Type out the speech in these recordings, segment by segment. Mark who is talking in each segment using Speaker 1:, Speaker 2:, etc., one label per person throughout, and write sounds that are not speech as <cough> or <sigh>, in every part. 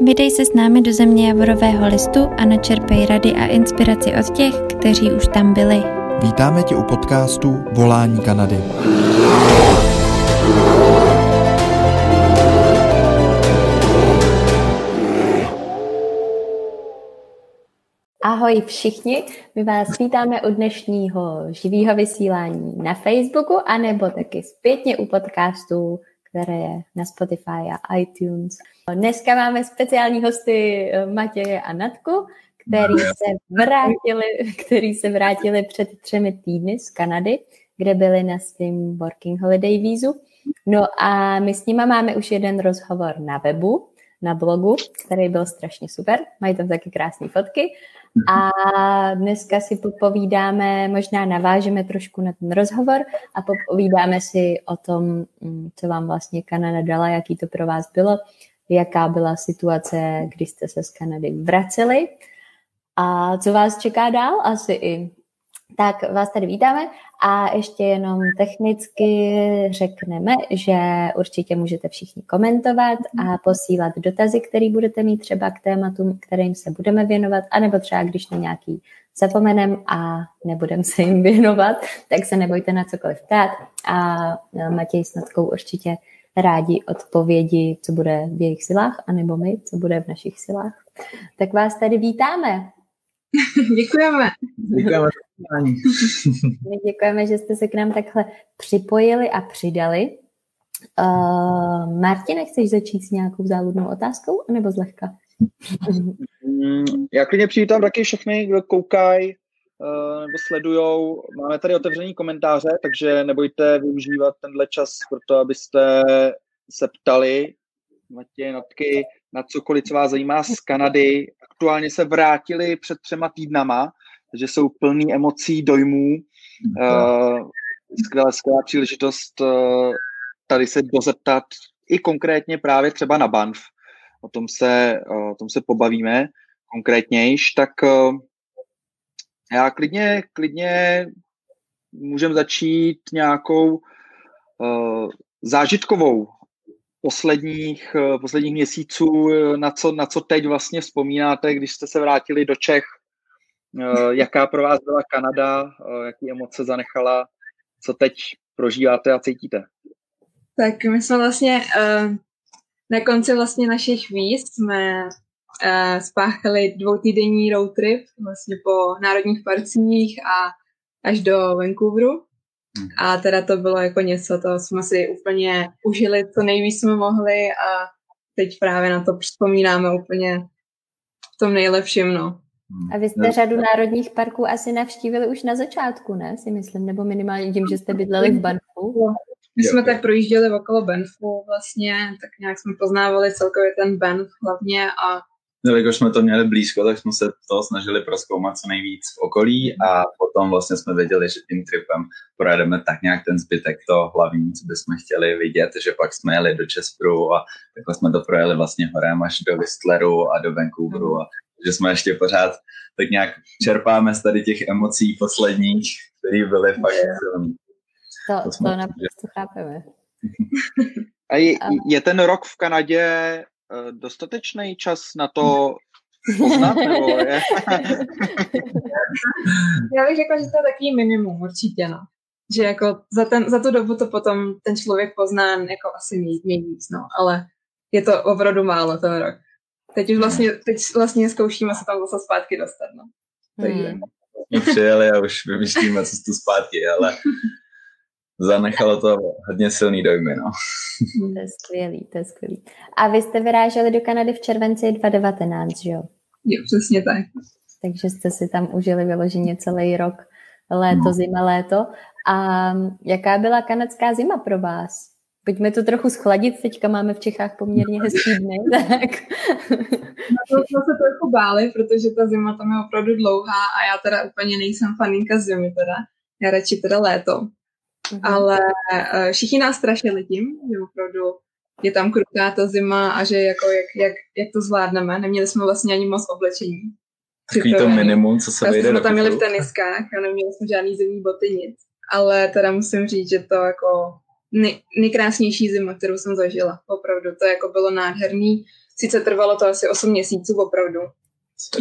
Speaker 1: Vydej se s námi do země Javorového listu a načerpej rady a inspiraci od těch, kteří už tam byli.
Speaker 2: Vítáme tě u podcastu Volání Kanady.
Speaker 3: Ahoj všichni, my vás vítáme u dnešního živého vysílání na Facebooku, anebo taky zpětně u podcastu, které je na Spotify a iTunes. Dneska máme speciální hosty eh, Matěje a Natku, který se vrátili, který se vrátili před třemi týdny z Kanady, kde byli na svým working holiday vízu. No a my s nima máme už jeden rozhovor na webu, na blogu, který byl strašně super. Mají tam taky krásné fotky. A dneska si povídáme, možná navážeme trošku na ten rozhovor a povídáme si o tom, mm, co vám vlastně Kanada dala, jaký to pro vás bylo, jaká byla situace, když jste se z Kanady vraceli a co vás čeká dál, asi i tak vás tady vítáme a ještě jenom technicky řekneme, že určitě můžete všichni komentovat a posílat dotazy, které budete mít třeba k tématům, kterým se budeme věnovat, anebo třeba když na nějaký zapomenem a nebudeme se jim věnovat, tak se nebojte na cokoliv ptát a Matěj s Natkou určitě rádi odpovědi, co bude v jejich silách, anebo my, co bude v našich silách. Tak vás tady vítáme. <laughs>
Speaker 4: Děkujeme.
Speaker 5: Děkujeme. <laughs>
Speaker 3: My děkujeme, že jste se k nám takhle připojili a přidali. Uh, Martine, chceš začít s nějakou záludnou otázkou, nebo zlehka?
Speaker 5: Mm, já klidně přivítám taky všechny, kdo koukají uh, nebo sledujou. Máme tady otevřený komentáře, takže nebojte využívat tenhle čas pro to, abyste se ptali Matěj, Natky, na cokoliv, co vás zajímá z Kanady. Aktuálně se vrátili před třema týdnama, takže jsou plný emocí, dojmů. Uh, skvělá, skvělá příležitost uh, tady se dozeptat i konkrétně právě třeba na Banff. O tom se, uh, o tom se pobavíme konkrétnějiš, tak já klidně, klidně můžem začít nějakou zážitkovou posledních, uh, posledních měsíců, na co, na co teď vlastně vzpomínáte, když jste se vrátili do Čech, uh, jaká pro vás byla Kanada, jaký emoce zanechala, co teď prožíváte a cítíte?
Speaker 4: Tak my jsme vlastně na konci vlastně našich víz jsme spáchali dvoutýdenní road trip vlastně po národních parcích a až do Vancouveru. Hmm. A teda to bylo jako něco, to jsme si úplně užili, co nejvíc jsme mohli a teď právě na to vzpomínáme úplně v tom nejlepším, no.
Speaker 3: A vy jste řadu národních parků asi navštívili už na začátku, ne? Si myslím, nebo minimálně tím, že jste bydleli v Banfu.
Speaker 4: My jsme tak projížděli okolo Banfu vlastně, tak nějak jsme poznávali celkově ten Banff hlavně a
Speaker 6: jelikož jsme to měli blízko, tak jsme se to snažili proskoumat co nejvíc v okolí a potom vlastně jsme věděli, že tím tripem projedeme tak nějak ten zbytek to hlavní, co bychom chtěli vidět, že pak jsme jeli do Čespru a takhle jsme to projeli vlastně horem až do Whistleru a do Vancouveru a že jsme ještě pořád tak nějak čerpáme z tady těch emocí posledních, které byly fakt silný.
Speaker 3: To, to, to naprosto chápeme.
Speaker 5: A je, je ten rok v Kanadě dostatečný čas na to poznat, nebo je? <laughs>
Speaker 4: Já bych řekla, že to je takový minimum, určitě, no. Že jako za, ten, za tu dobu to potom ten člověk pozná jako asi nejvíc, no, ale je to opravdu málo ten rok. Teď už vlastně, teď vlastně zkoušíme se tam zase zpátky dostat, no. Takže... Hmm.
Speaker 6: Přijeli a už vymýšlíme cestu zpátky, ale zanechalo to hodně silný dojmy, no.
Speaker 3: To je skvělý, to je skvělý. A vy jste vyráželi do Kanady v červenci 2019, že jo?
Speaker 4: Jo, přesně tak.
Speaker 3: Takže jste si tam užili vyloženě celý rok, léto, no. zima, léto. A jaká byla kanadská zima pro vás? Pojďme to trochu schladit, teďka máme v Čechách poměrně hezký dny, <laughs> tak...
Speaker 4: Na to jsme se trochu báli, protože ta zima tam je opravdu dlouhá a já teda úplně nejsem faninka zimy teda. Já radši teda léto. Mm-hmm. Ale uh, všichni nás strašili tím, že opravdu je tam krutá ta zima a že jako jak, jak, jak to zvládneme. Neměli jsme vlastně ani moc oblečení.
Speaker 6: Takový to minimum, co se vejde
Speaker 4: jsme tam měli v teniskách a neměli jsme žádný zimní boty, nic. Ale teda musím říct, že to jako nej, nejkrásnější zima, kterou jsem zažila. Opravdu to jako bylo nádherný. Sice trvalo to asi 8 měsíců opravdu.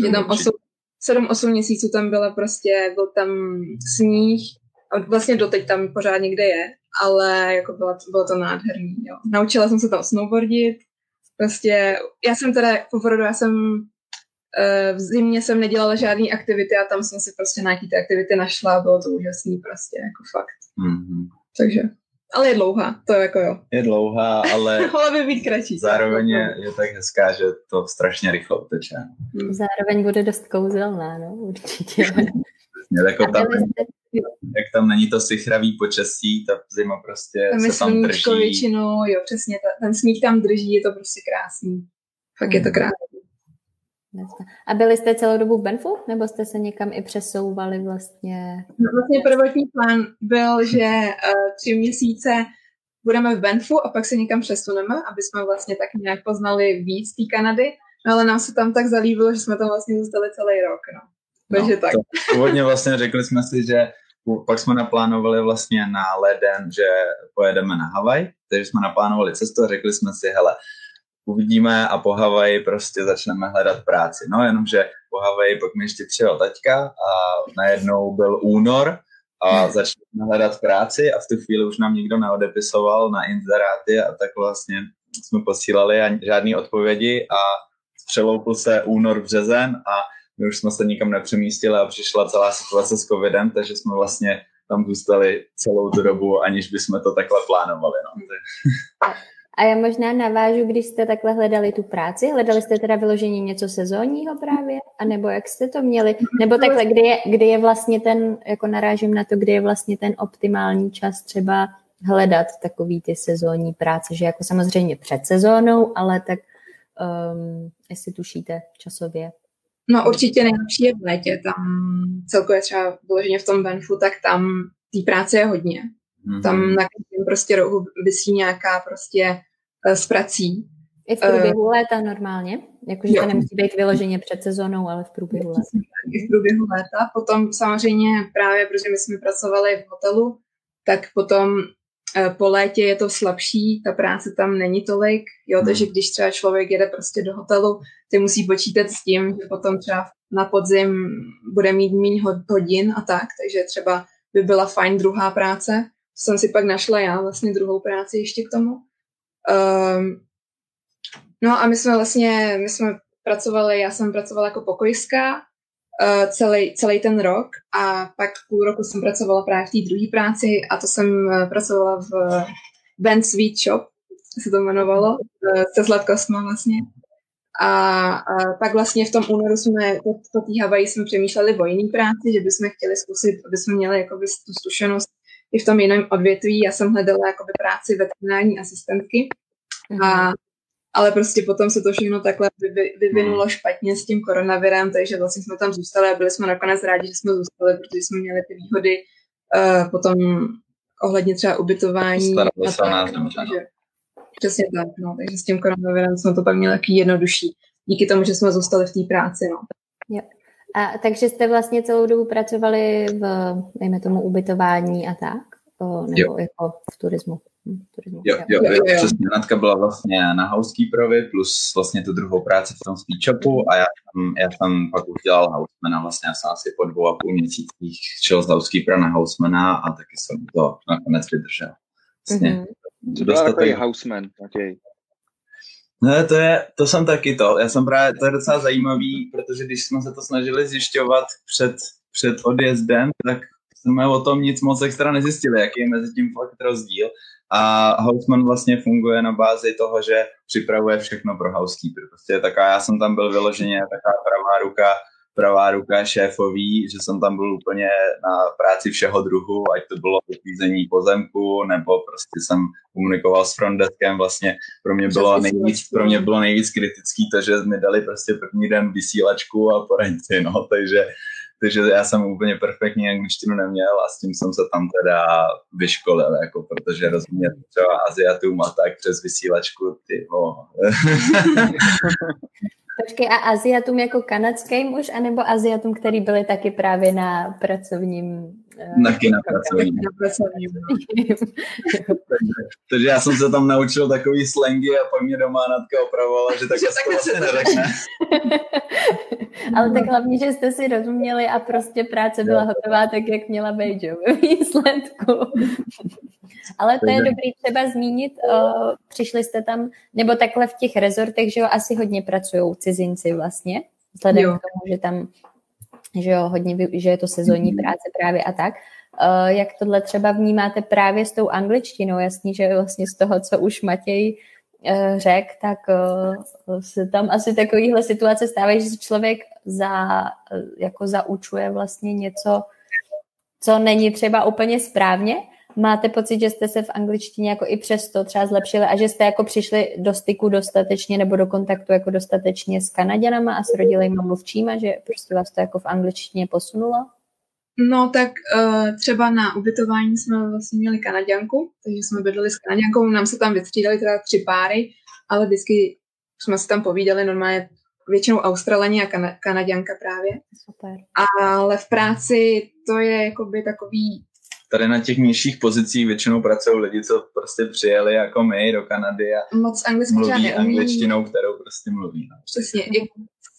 Speaker 4: Je tam 8, 7-8 měsíců tam byla prostě, byl tam sníh, a vlastně doteď tam pořád někde je, ale jako bylo, bylo to nádherný, jo. Naučila jsem se tam snowboardit, prostě, já jsem teda, poprvé já jsem v zimě jsem nedělala žádné aktivity a tam jsem si prostě nějaký ty aktivity našla a bylo to úžasný prostě, jako fakt. Mm-hmm. Takže, ale je dlouhá, to jako jo.
Speaker 6: Je dlouhá, ale... <laughs>
Speaker 4: ale by být kratší.
Speaker 6: Zároveň je, je tak hezká, že to strašně rychle uteče.
Speaker 3: Hmm. Zároveň bude dost kouzelná, no, určitě. <laughs>
Speaker 6: jako tam, jak tam není to sichravý počasí, ta zima prostě tam se tam drží.
Speaker 4: většinou, jo, přesně, ten sníh tam drží, je to prostě krásný. Fakt mm. je to hmm. krásný.
Speaker 3: A byli jste celou dobu v Benfu, nebo jste se někam i přesouvali vlastně?
Speaker 4: No, vlastně prvotní plán byl, že uh, tři měsíce budeme v Benfu a pak se někam přesuneme, aby jsme vlastně tak nějak poznali víc té Kanady, no, ale nám se tam tak zalíbilo, že jsme tam vlastně zůstali celý rok, no. Takže no, tak.
Speaker 6: Původně vlastně řekli jsme si, že pak jsme naplánovali vlastně na leden, že pojedeme na Havaj, takže jsme naplánovali cestu a řekli jsme si, hele, uvidíme a po Havaji prostě začneme hledat práci. No jenomže po Havaji pak mi ještě přijel taťka a najednou byl únor a začneme hledat práci a v tu chvíli už nám nikdo neodepisoval na inzeráty a tak vlastně jsme posílali a žádné odpovědi a přeloupil se únor, březen a my už jsme se nikam nepřemístili a přišla celá situace s covidem, takže jsme vlastně tam zůstali celou tu dobu, aniž bychom to takhle plánovali. No.
Speaker 3: A já možná navážu, když jste takhle hledali tu práci, hledali jste teda vyložení něco sezónního právě, a nebo jak jste to měli, nebo takhle, kdy je, kdy je vlastně ten, jako narážím na to, kdy je vlastně ten optimální čas třeba hledat takový ty sezónní práce, že jako samozřejmě před sezónou, ale tak um, jestli tušíte časově.
Speaker 4: No určitě nejlepší je v létě, tam celkově třeba vyloženě v tom Benfu, tak tam té práce je hodně. Mm-hmm. Tam na každém prostě rohu vysí nějaká prostě uh, s prací.
Speaker 3: I v průběhu uh, léta normálně? Jakože to nemusí být vyloženě před sezónou, ale v průběhu léta.
Speaker 4: I v průběhu léta. Potom samozřejmě právě, protože my jsme pracovali v hotelu, tak potom po létě je to slabší, ta práce tam není tolik, jo, mm. takže když třeba člověk jede prostě do hotelu, ty musí počítat s tím, že potom třeba na podzim bude mít méně hodin a tak, takže třeba by byla fajn druhá práce, jsem si pak našla já vlastně druhou práci ještě k tomu. Um, no a my jsme vlastně, my jsme pracovali, já jsem pracovala jako pokojská uh, celý, celý ten rok a pak půl roku jsem pracovala právě v té druhé práci a to jsem uh, pracovala v Ben Sweet Shop, se to jmenovalo, uh, se sladkostma vlastně. A, a pak vlastně v tom únoru jsme po, po té Havaji jsme přemýšleli o jiný práci, že bychom chtěli zkusit, aby jsme měli jakoby tu zkušenost i v tom jiném odvětví. Já jsem hledala jakoby práci veterinární asistentky, mm. a, ale prostě potom se to všechno takhle vyvinulo mm. špatně s tím koronavirem, takže vlastně jsme tam zůstali a byli jsme nakonec rádi, že jsme zůstali, protože jsme měli ty výhody uh, potom ohledně třeba ubytování. A tak, takže, přesně tak, no, takže s tím koronavirem jsme to pak měli taky jednodušší. Díky tomu, že jsme zůstali v té práci, no.
Speaker 3: Jo. A takže jste vlastně celou dobu pracovali v, dejme tomu, ubytování a tak? O, nebo jo. jako v turismu? Hm, turismu.
Speaker 6: Jo, jo, jo, jo, přesně. Natka byla vlastně na housekeeperovi plus vlastně tu druhou práci v tom speed shopu a já tam, já tam pak už dělal housemana. Vlastně já jsem asi po dvou a půl měsících šel z housekeepera na housemana a taky jsem to nakonec vydržel. Vlastně.
Speaker 5: Mm-hmm. To byl takový houseman, okay.
Speaker 6: No, to, je, to jsem taky to. Já jsem právě, to je docela zajímavý, protože když jsme se to snažili zjišťovat před, před odjezdem, tak jsme o tom nic moc extra nezjistili, jaký je mezi tím fakt rozdíl. A Houseman vlastně funguje na bázi toho, že připravuje všechno pro housekeeper. Prostě taká, já jsem tam byl vyloženě taková pravá ruka pravá ruka šéfový, že jsem tam byl úplně na práci všeho druhu, ať to bylo vyklízení pozemku, nebo prostě jsem komunikoval s frontdeskem, vlastně pro mě bylo nejvíc, pro mě bylo nejvíc kritický to, že mi dali prostě první den vysílačku a poradci, no, takže takže já jsem úplně perfektní angličtinu neměl a s tím jsem se tam teda vyškolil, jako, protože rozumět třeba Aziatům a tak přes vysílačku, ty oh. <laughs>
Speaker 3: Počkej, a Aziatům jako kanadský muž, anebo Aziatům, který byli taky právě na pracovním...
Speaker 6: Uh, taky na pracovním. Na pracovním. Takže já jsem se tam naučil takový slangy a pak mě doma Natka opravovala, že takhle se to vlastně neřekne.
Speaker 3: Ale tak hlavně, že jste si rozuměli a prostě práce byla hotová tak, jak měla být, jo, ve výsledku. <laughs> Ale to je dobrý třeba zmínit, uh, přišli jste tam, nebo takhle v těch rezortech, že jo, asi hodně pracují cizinci vlastně, vzhledem jo. k tomu, že tam že jo, hodně, že je to sezónní mhm. práce právě a tak. Uh, jak tohle třeba vnímáte právě s tou angličtinou? Jasný, že vlastně z toho, co už Matěj uh, řekl, tak uh, se tam asi takovýhle situace stávají, že se člověk za, jako zaučuje vlastně něco, co není třeba úplně správně. Máte pocit, že jste se v angličtině jako i přesto třeba zlepšili a že jste jako přišli do styku dostatečně nebo do kontaktu jako dostatečně s Kanaděnama a s rodilými mluvčíma, že prostě vás to jako v angličtině posunulo?
Speaker 4: No tak uh, třeba na ubytování jsme vlastně měli Kanaděnku, takže jsme bydleli s Kanaděnkou, nám se tam vystřídali teda tři páry, ale vždycky jsme si tam povídali normálně většinou Australani a kan- Kanaděnka právě.
Speaker 3: Super.
Speaker 4: Ale v práci to je jakoby takový
Speaker 6: tady na těch nižších pozicích většinou pracují lidi, co prostě přijeli jako my do Kanady a
Speaker 4: Moc anglicky
Speaker 6: mluví angličtinou, kterou prostě mluví. No.
Speaker 4: Přesně.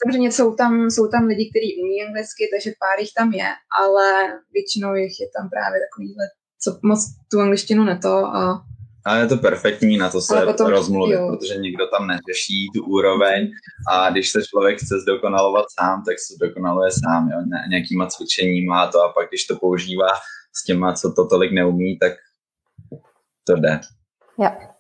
Speaker 4: Samozřejmě jsou tam, jsou tam lidi, kteří umí anglicky, takže pár jich tam je, ale většinou jich je tam právě takovýhle, co moc tu angličtinu neto a
Speaker 6: ale je to perfektní na to se potom, rozmluvit, jo. protože nikdo tam neřeší tu úroveň a když se člověk chce zdokonalovat sám, tak se zdokonaluje sám, jo, nějakýma cvičeníma a to a pak když to používá s těma, co to tolik neumí, tak to jde.
Speaker 3: Jo.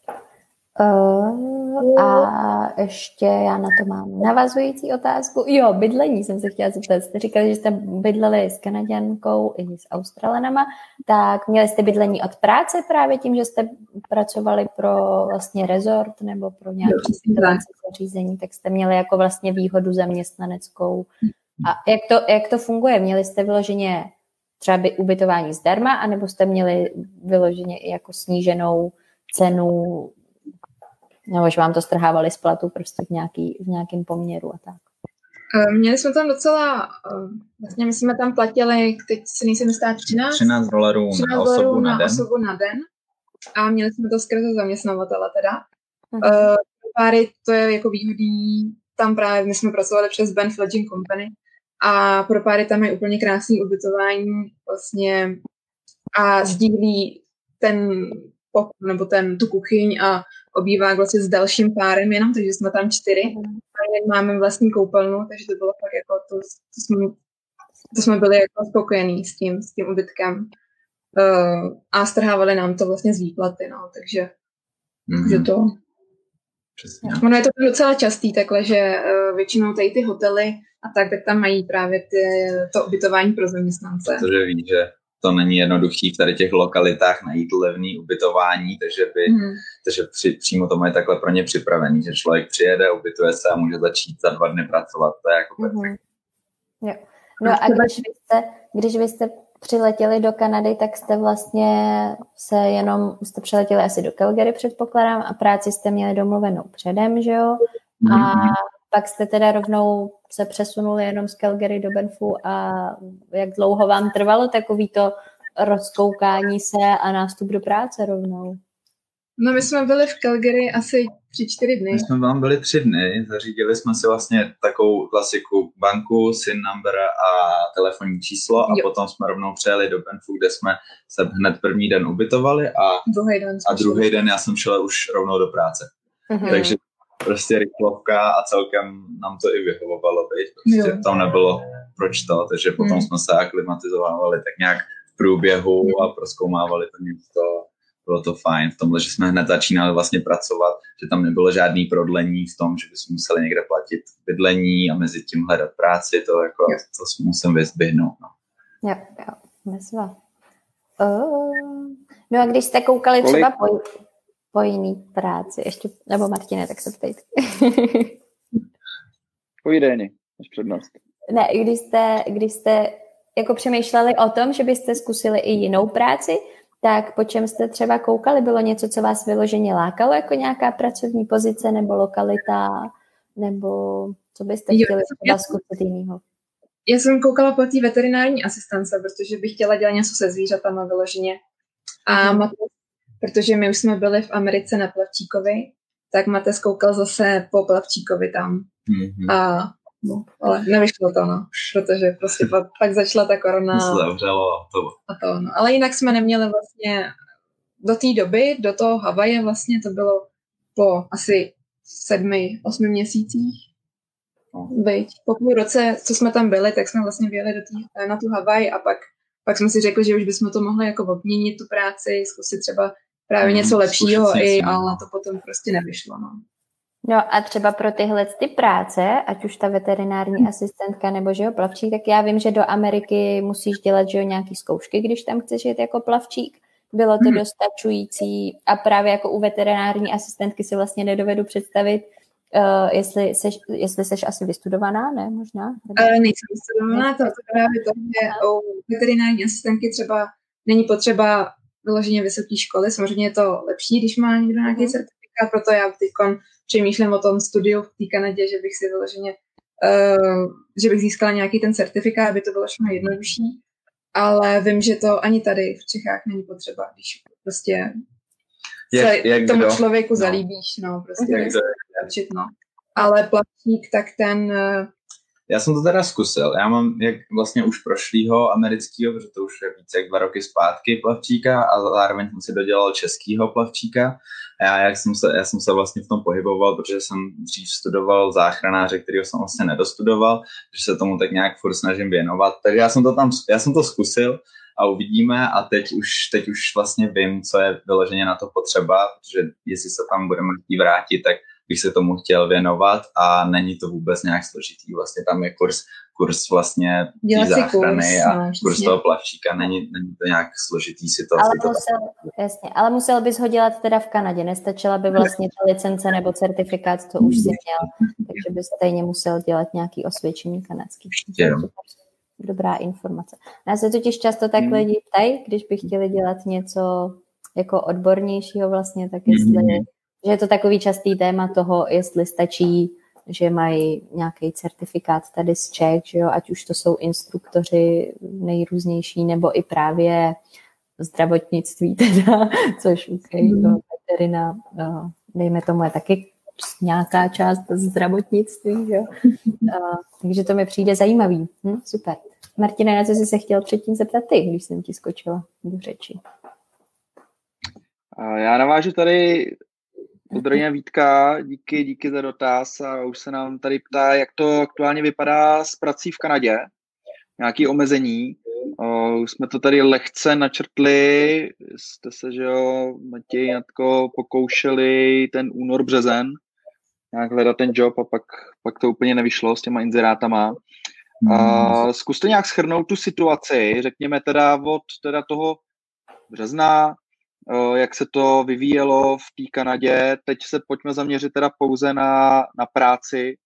Speaker 3: Uh, a ještě já na to mám navazující otázku. Jo, bydlení jsem se chtěla zeptat. Jste říkali, že jste bydleli s Kanaděnkou i s Australanama, tak měli jste bydlení od práce právě tím, že jste pracovali pro vlastně rezort nebo pro nějaké zařízení, tak jste měli jako vlastně výhodu zaměstnaneckou. A jak to, jak to funguje? Měli jste vyloženě třeba by ubytování zdarma, anebo jste měli vyloženě i jako sníženou cenu, nebo že vám to strhávali z platu prostě v, nějaký, v nějakém poměru a tak?
Speaker 4: Eh, měli jsme tam docela, eh, vlastně my jsme tam platili, teď si nejsem jistá, 13,
Speaker 6: 13 dolarů 13 na, osobu na, den. osobu
Speaker 4: na den a měli jsme to skrze zaměstnavatele teda. Uh-huh. Uh, páry to je jako výhodný, tam právě my jsme pracovali přes Ben Fledging Company, a pro páry tam je úplně krásný ubytování vlastně a sdílí ten pokoj nebo ten, tu kuchyň a obývá vlastně s dalším párem jenom, takže jsme tam čtyři. A máme vlastní koupelnu, takže to bylo fakt jako to, to jsme, to jsme byli jako spokojení s tím, s tím ubytkem. Uh, a strhávali nám to vlastně z výplaty, no, takže, mm. takže to... Přesně. Ono je to docela častý takhle, že uh, většinou tady ty hotely a tak, tak tam mají právě ty, to ubytování pro zaměstnance.
Speaker 6: Protože ví, že to není jednoduchý v tady těch lokalitách najít levný ubytování, takže, by, hmm. takže při, přímo to mají takhle pro ně připravený, že člověk přijede, ubytuje se a může začít za dva dny pracovat. To je jako
Speaker 3: hmm. Jo. No a když vy, jste, když vy jste přiletěli do Kanady, tak jste vlastně se jenom, jste přiletěli asi do Calgary předpokládám a práci jste měli domluvenou předem, že jo? A mhm pak jste teda rovnou se přesunuli jenom z Calgary do Benfu a jak dlouho vám trvalo takový to rozkoukání se a nástup do práce rovnou?
Speaker 4: No my jsme byli v Calgary asi tři, čtyři dny.
Speaker 6: My jsme vám byli tři dny, zařídili jsme si vlastně takovou klasiku banku, SIN number a telefonní číslo a jo. potom jsme rovnou přejeli do Benfu, kde jsme se hned první den ubytovali a
Speaker 4: druhý den,
Speaker 6: a druhý den já jsem šel už rovnou do práce. Mm-hmm. Takže prostě rychlovka a celkem nám to i vyhovovalo, být. Prostě jo. tam nebylo proč to, takže potom hmm. jsme se aklimatizovali tak nějak v průběhu a proskoumávali to místo. Bylo to fajn v tomhle, že jsme hned začínali vlastně pracovat, že tam nebylo žádný prodlení v tom, že bychom museli někde platit bydlení a mezi tím hledat práci, to jako, jo. to musím vyzběhnout. No.
Speaker 3: Jo, jo, myslím. Uh, no a když jste koukali Kolik? třeba po, po jiný práci. Ještě, nebo Martine, tak se ptejte. <laughs>
Speaker 5: Povídej, než přednost.
Speaker 3: Ne, když jste, když jste jako přemýšleli o tom, že byste zkusili i jinou práci, tak po čem jste třeba koukali? Bylo něco, co vás vyloženě lákalo, jako nějaká pracovní pozice nebo lokalita, nebo co byste chtěli třeba zkusit jinýho?
Speaker 4: Já jsem koukala po té veterinární asistence, protože bych chtěla dělat něco se zvířatama vyloženě. A mm. Protože my už jsme byli v Americe na Plavčíkovi, tak Matez koukal zase po Plavčíkovi tam. Mm-hmm. A No, ale nevyšlo to, no, protože prostě <laughs> pak, pak začala ta korona.
Speaker 6: Se zavřelo a to.
Speaker 4: A to, no. Ale jinak jsme neměli vlastně do té doby, do toho Havaje vlastně to bylo po asi sedmi, osmi měsících. No. Byť po půl roce, co jsme tam byli, tak jsme vlastně vyjeli do tý, na tu Havaj a pak, pak jsme si řekli, že už bychom to mohli jako obměnit tu práci, zkusit třeba právě mm, něco lepšího, i, ale to potom prostě nevyšlo. No.
Speaker 3: No a třeba pro tyhle ty práce, ať už ta veterinární asistentka nebo že jo, plavčík, tak já vím, že do Ameriky musíš dělat že jo, nějaký zkoušky, když tam chceš jít jako plavčík. Bylo to hmm. dostačující a právě jako u veterinární asistentky si vlastně nedovedu představit, uh, jestli, seš, jestli seš asi vystudovaná, ne možná?
Speaker 4: Uh, nejsem vystudovaná, to, to právě to, že u veterinární asistentky třeba není potřeba vyloženě vysoké školy, samozřejmě je to lepší, když má někdo nějaký uh-huh. certifikát, proto já teď přemýšlím o tom studiu v té Kanadě, že bych si vyloženě, uh, že bych získala nějaký ten certifikát, aby to bylo všechno jednodušší, ale vím, že to ani tady v Čechách není potřeba, když prostě jak, se jak tomu kdo? člověku no. zalíbíš, no, prostě jak to, no. Ale platník, tak ten uh,
Speaker 6: já jsem to teda zkusil. Já mám jak vlastně už prošlýho amerického, protože to už je více jak dva roky zpátky plavčíka a zároveň jsem si dodělal českýho plavčíka. A já, jak jsem se, já jsem se vlastně v tom pohyboval, protože jsem dřív studoval záchranáře, kterého jsem vlastně nedostudoval, že se tomu tak nějak furt snažím věnovat. Takže já jsem to tam, já jsem to zkusil a uvidíme a teď už, teď už vlastně vím, co je vyloženě na to potřeba, protože jestli se tam budeme vrátit, tak bych se tomu chtěl věnovat a není to vůbec nějak složitý. Vlastně tam je kurz, kurz vlastně té záchrany kurz, a no, kurz toho plavčíka. Není, není to nějak složitý si to...
Speaker 3: Ale,
Speaker 6: si
Speaker 3: musel, to... jasně, ale musel bys ho dělat teda v Kanadě. Nestačila by vlastně ta licence nebo certifikát, to už si měl. Takže bys stejně musel dělat nějaký osvědčení kanadský. Dobrá informace. Nás se totiž často tak hmm. lidi ptají, když by chtěli dělat něco jako odbornějšího vlastně, tak jestli hmm že je to takový častý téma toho, jestli stačí, že mají nějaký certifikát tady z Čech, že jo, ať už to jsou instruktoři nejrůznější, nebo i právě zdravotnictví teda, <laughs> což okay, mm. veterina, no, dejme tomu, je taky nějaká část zdravotnictví, jo. <laughs> A, takže to mi přijde zajímavý. Hm, super. Martina, na co jsi se chtěl předtím zeptat ty, když jsem ti skočila do řeči?
Speaker 5: Já navážu tady Pozdravím Vítka, díky, díky za dotaz a už se nám tady ptá, jak to aktuálně vypadá s prací v Kanadě, nějaké omezení. už jsme to tady lehce načrtli, jste se, že jo, Matěj Natko, pokoušeli ten únor, březen, nějak hledat ten job a pak, pak to úplně nevyšlo s těma inzerátama. A zkuste nějak schrnout tu situaci, řekněme teda od teda toho března, jak se to vyvíjelo v té Kanadě. Teď se pojďme zaměřit teda pouze na, na práci.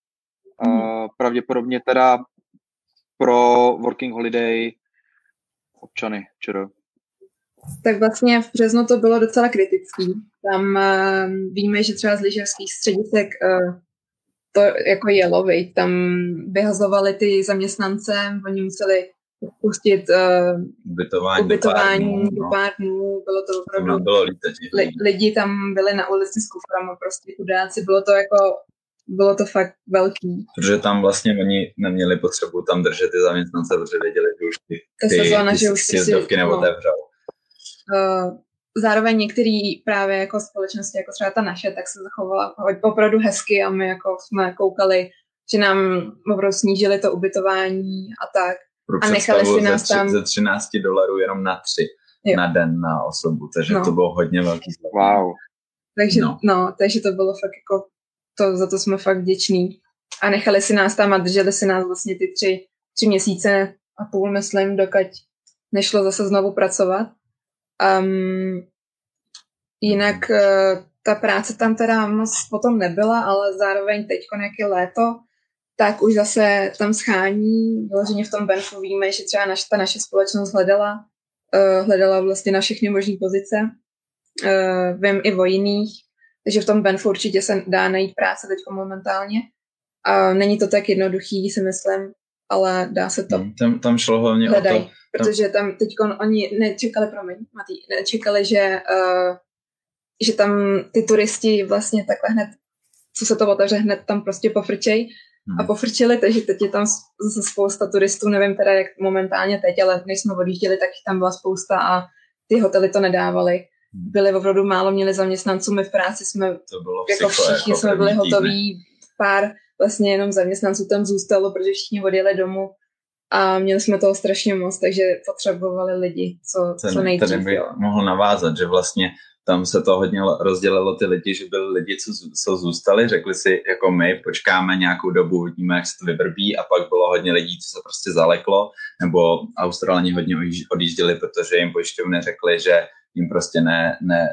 Speaker 5: Hmm. Pravděpodobně teda pro Working Holiday občany čero.
Speaker 4: Tak vlastně v březnu to bylo docela kritický. Tam uh, víme, že třeba z lyžařských středisek uh, to jako jelo, vej. tam vyhazovali ty zaměstnance, oni museli pustit uh,
Speaker 6: ubytování,
Speaker 4: ubytování do no. pár dnů, bylo to opravdu,
Speaker 6: bylo
Speaker 4: li, lidi tam byli na ulici s kuframa, prostě chudáci, bylo to jako, bylo to fakt velký.
Speaker 6: Protože tam vlastně oni neměli potřebu tam držet ty zaměstnance, protože věděli, že už ty,
Speaker 4: ty, sezóna,
Speaker 6: ty,
Speaker 4: že už
Speaker 6: sjezdovky no. neotevřou.
Speaker 4: Uh, zároveň některé právě jako společnosti, jako třeba ta naše, tak se zachovala opravdu hezky a my jako jsme koukali, že nám opravdu snížili to ubytování a tak
Speaker 6: pro a nechali si nás ze, tam... ze 13 dolarů jenom na 3 jo. na den na osobu, takže no. to bylo hodně velký
Speaker 5: Wow.
Speaker 4: Takže, no. no. takže to bylo fakt jako, to, za to jsme fakt vděční. A nechali si nás tam a drželi si nás vlastně ty tři, tři měsíce a půl, myslím, dokud nešlo zase znovu pracovat. Um, jinak uh, ta práce tam teda moc potom nebyla, ale zároveň teď, jak je léto, tak už zase tam schání. Vyloženě v tom Benfu víme, že třeba naš, ta naše společnost hledala, uh, hledala vlastně na všechny možné pozice. Uh, vím i o jiných, takže v tom Benfu určitě se dá najít práce teď momentálně. A není to tak jednoduchý, si myslím, ale dá se to.
Speaker 6: Hmm, tam, tam šlo hlavně
Speaker 4: hledaj,
Speaker 6: o to.
Speaker 4: Protože tam teď oni nečekali, promiň, Matý, nečekali, že uh, že tam ty turisti vlastně takhle hned, co se to otevře, hned tam prostě pofrčej a hmm. pofrčili, takže teď je tam zase spousta turistů, nevím teda jak momentálně teď, ale než jsme odjížděli, tak tam byla spousta a ty hotely to nedávaly. Hmm. Byli opravdu málo, měli zaměstnanců, my v práci jsme,
Speaker 6: to bylo
Speaker 4: jako všichni jako jsme byli hotoví, pár vlastně jenom zaměstnanců tam zůstalo, protože všichni odjeli domů a měli jsme toho strašně moc, takže potřebovali lidi, co, ten, co nejdřív. Ten by
Speaker 6: mohl navázat, že vlastně tam se to hodně rozdělilo ty lidi, že byli lidi, co, co zůstali, řekli si jako my, počkáme nějakou dobu, uvidíme, jak se to vyvrbí a pak bylo hodně lidí, co se prostě zaleklo, nebo Australani hodně odjížděli, protože jim pojišťovny řekli, že jim prostě ne, ne,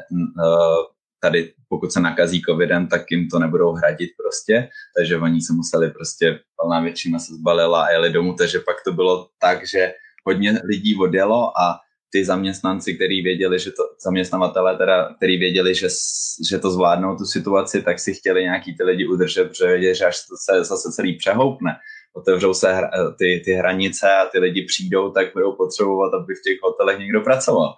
Speaker 6: tady pokud se nakazí covidem, tak jim to nebudou hradit prostě, takže oni se museli prostě, plná většina se zbalila a jeli domů, takže pak to bylo tak, že hodně lidí odjelo a ty zaměstnanci, který věděli, že to, zaměstnavatele teda, který věděli, že, že to zvládnou tu situaci, tak si chtěli nějaký ty lidi udržet, protože věděli, že až to se zase celý přehoupne, otevřou se hra, ty, ty hranice a ty lidi přijdou, tak budou potřebovat, aby v těch hotelech někdo pracoval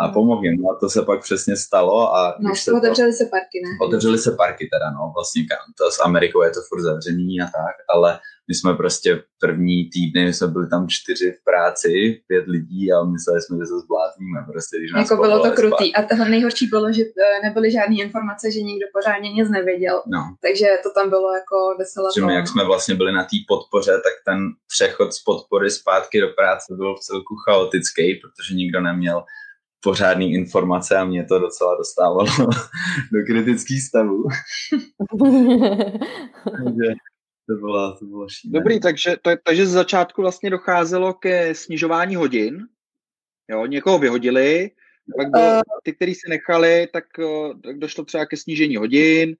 Speaker 6: a pomohl jim. No a to se pak přesně stalo. A
Speaker 4: no, se otevřeli to, se parky, ne?
Speaker 6: Otevřeli se parky teda, no, vlastně to s Amerikou je to furt zavřený a tak, ale my jsme prostě první týdny, jsme byli tam čtyři v práci, pět lidí a mysleli jsme, že se zblázníme. Prostě, když
Speaker 4: nás jako bylo to krutý. A tohle nejhorší bylo, že e, nebyly žádné informace, že nikdo pořádně nic nevěděl. No. Takže to tam bylo jako veselé.
Speaker 6: Že my, jak jsme vlastně byli na té podpoře, tak ten přechod z podpory zpátky do práce byl v celku chaotický, protože nikdo neměl pořádný informace a mě to docela dostávalo <laughs> do kritických stavů. takže to bylo, to bylo šílené.
Speaker 5: Dobrý, takže, to, takže z začátku vlastně docházelo ke snižování hodin. Jo, někoho vyhodili, pak bylo, eh. ty, kteří se nechali, tak, eh, tak došlo třeba ke snížení hodin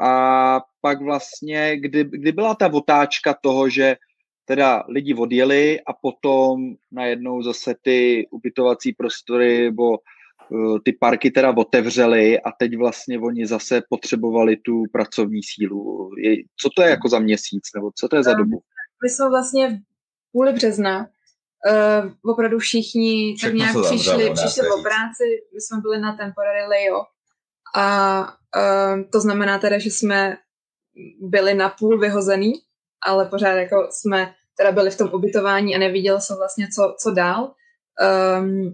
Speaker 5: a pak vlastně, kdy, kdy byla ta otáčka toho, že teda lidi odjeli a potom najednou zase ty ubytovací prostory nebo uh, ty parky teda otevřely a teď vlastně oni zase potřebovali tu pracovní sílu. Co to je jako za měsíc, nebo co to je za ehm, dobu?
Speaker 4: My jsme vlastně v půli března uh, opravdu všichni tak nějak přišli, přišli o práci, my jsme byli na temporary layoff a uh, to znamená teda, že jsme byli na půl vyhozený ale pořád jako jsme teda byli v tom ubytování a neviděl jsem vlastně, co, co dál. Um,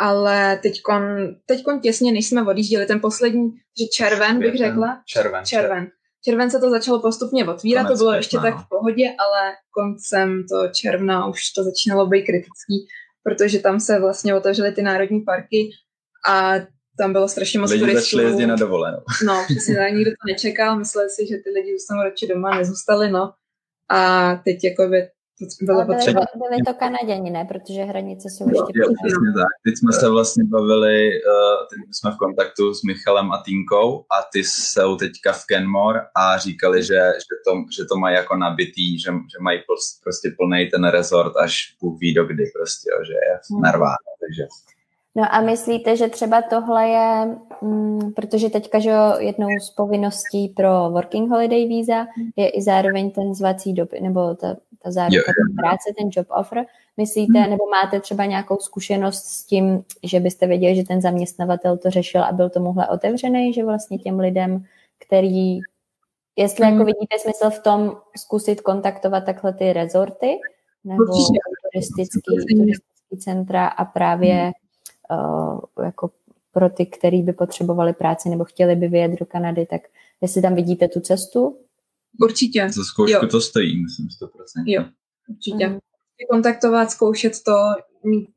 Speaker 4: ale teďkon, teďkon těsně, než jsme odjížděli, ten poslední, že červen bych řekla.
Speaker 6: Červen.
Speaker 4: Červen. Červen se to začalo postupně otvírat, to bylo ještě tak v pohodě, ale koncem to června už to začínalo být kritický, protože tam se vlastně otevřely ty národní parky a tam bylo strašně moc
Speaker 6: lidi turistů. Lidi jezdit na dovolenou. <laughs>
Speaker 4: No, přesně tak, nikdo to nečekal, mysleli si, že ty lidi zůstanou radši doma, nezůstali, no. A teď jako by bylo potřeba.
Speaker 3: Byli, byli to Kanaděni, ne? Protože hranice jsou ještě
Speaker 6: jo, přesně tak. Teď jsme se vlastně bavili, uh, teď jsme v kontaktu s Michalem a Tinkou a ty jsou teďka v Kenmore a říkali, že, že, to, že to mají jako nabitý, že, že mají prostě plný ten resort až Bůh ví do kdy prostě, jo, že je hmm. narváno, takže
Speaker 3: No a myslíte, že třeba tohle je, mm, protože teďka, že jednou z povinností pro working holiday víza je i zároveň ten zvací doby, nebo ta, ta záruka práce, ten job offer. Myslíte, hmm. nebo máte třeba nějakou zkušenost s tím, že byste věděli, že ten zaměstnavatel to řešil a byl tomuhle otevřený, že vlastně těm lidem, který, jestli hmm. jako vidíte smysl v tom zkusit kontaktovat takhle ty rezorty, nebo turistický, turistický centra a právě hmm jako pro ty, který by potřebovali práci nebo chtěli by vyjet do Kanady, tak jestli tam vidíte tu cestu?
Speaker 4: Určitě.
Speaker 6: Za zkoušku jo. to stojí, myslím, 100%.
Speaker 4: Jo, určitě. Mm kontaktovat, zkoušet to,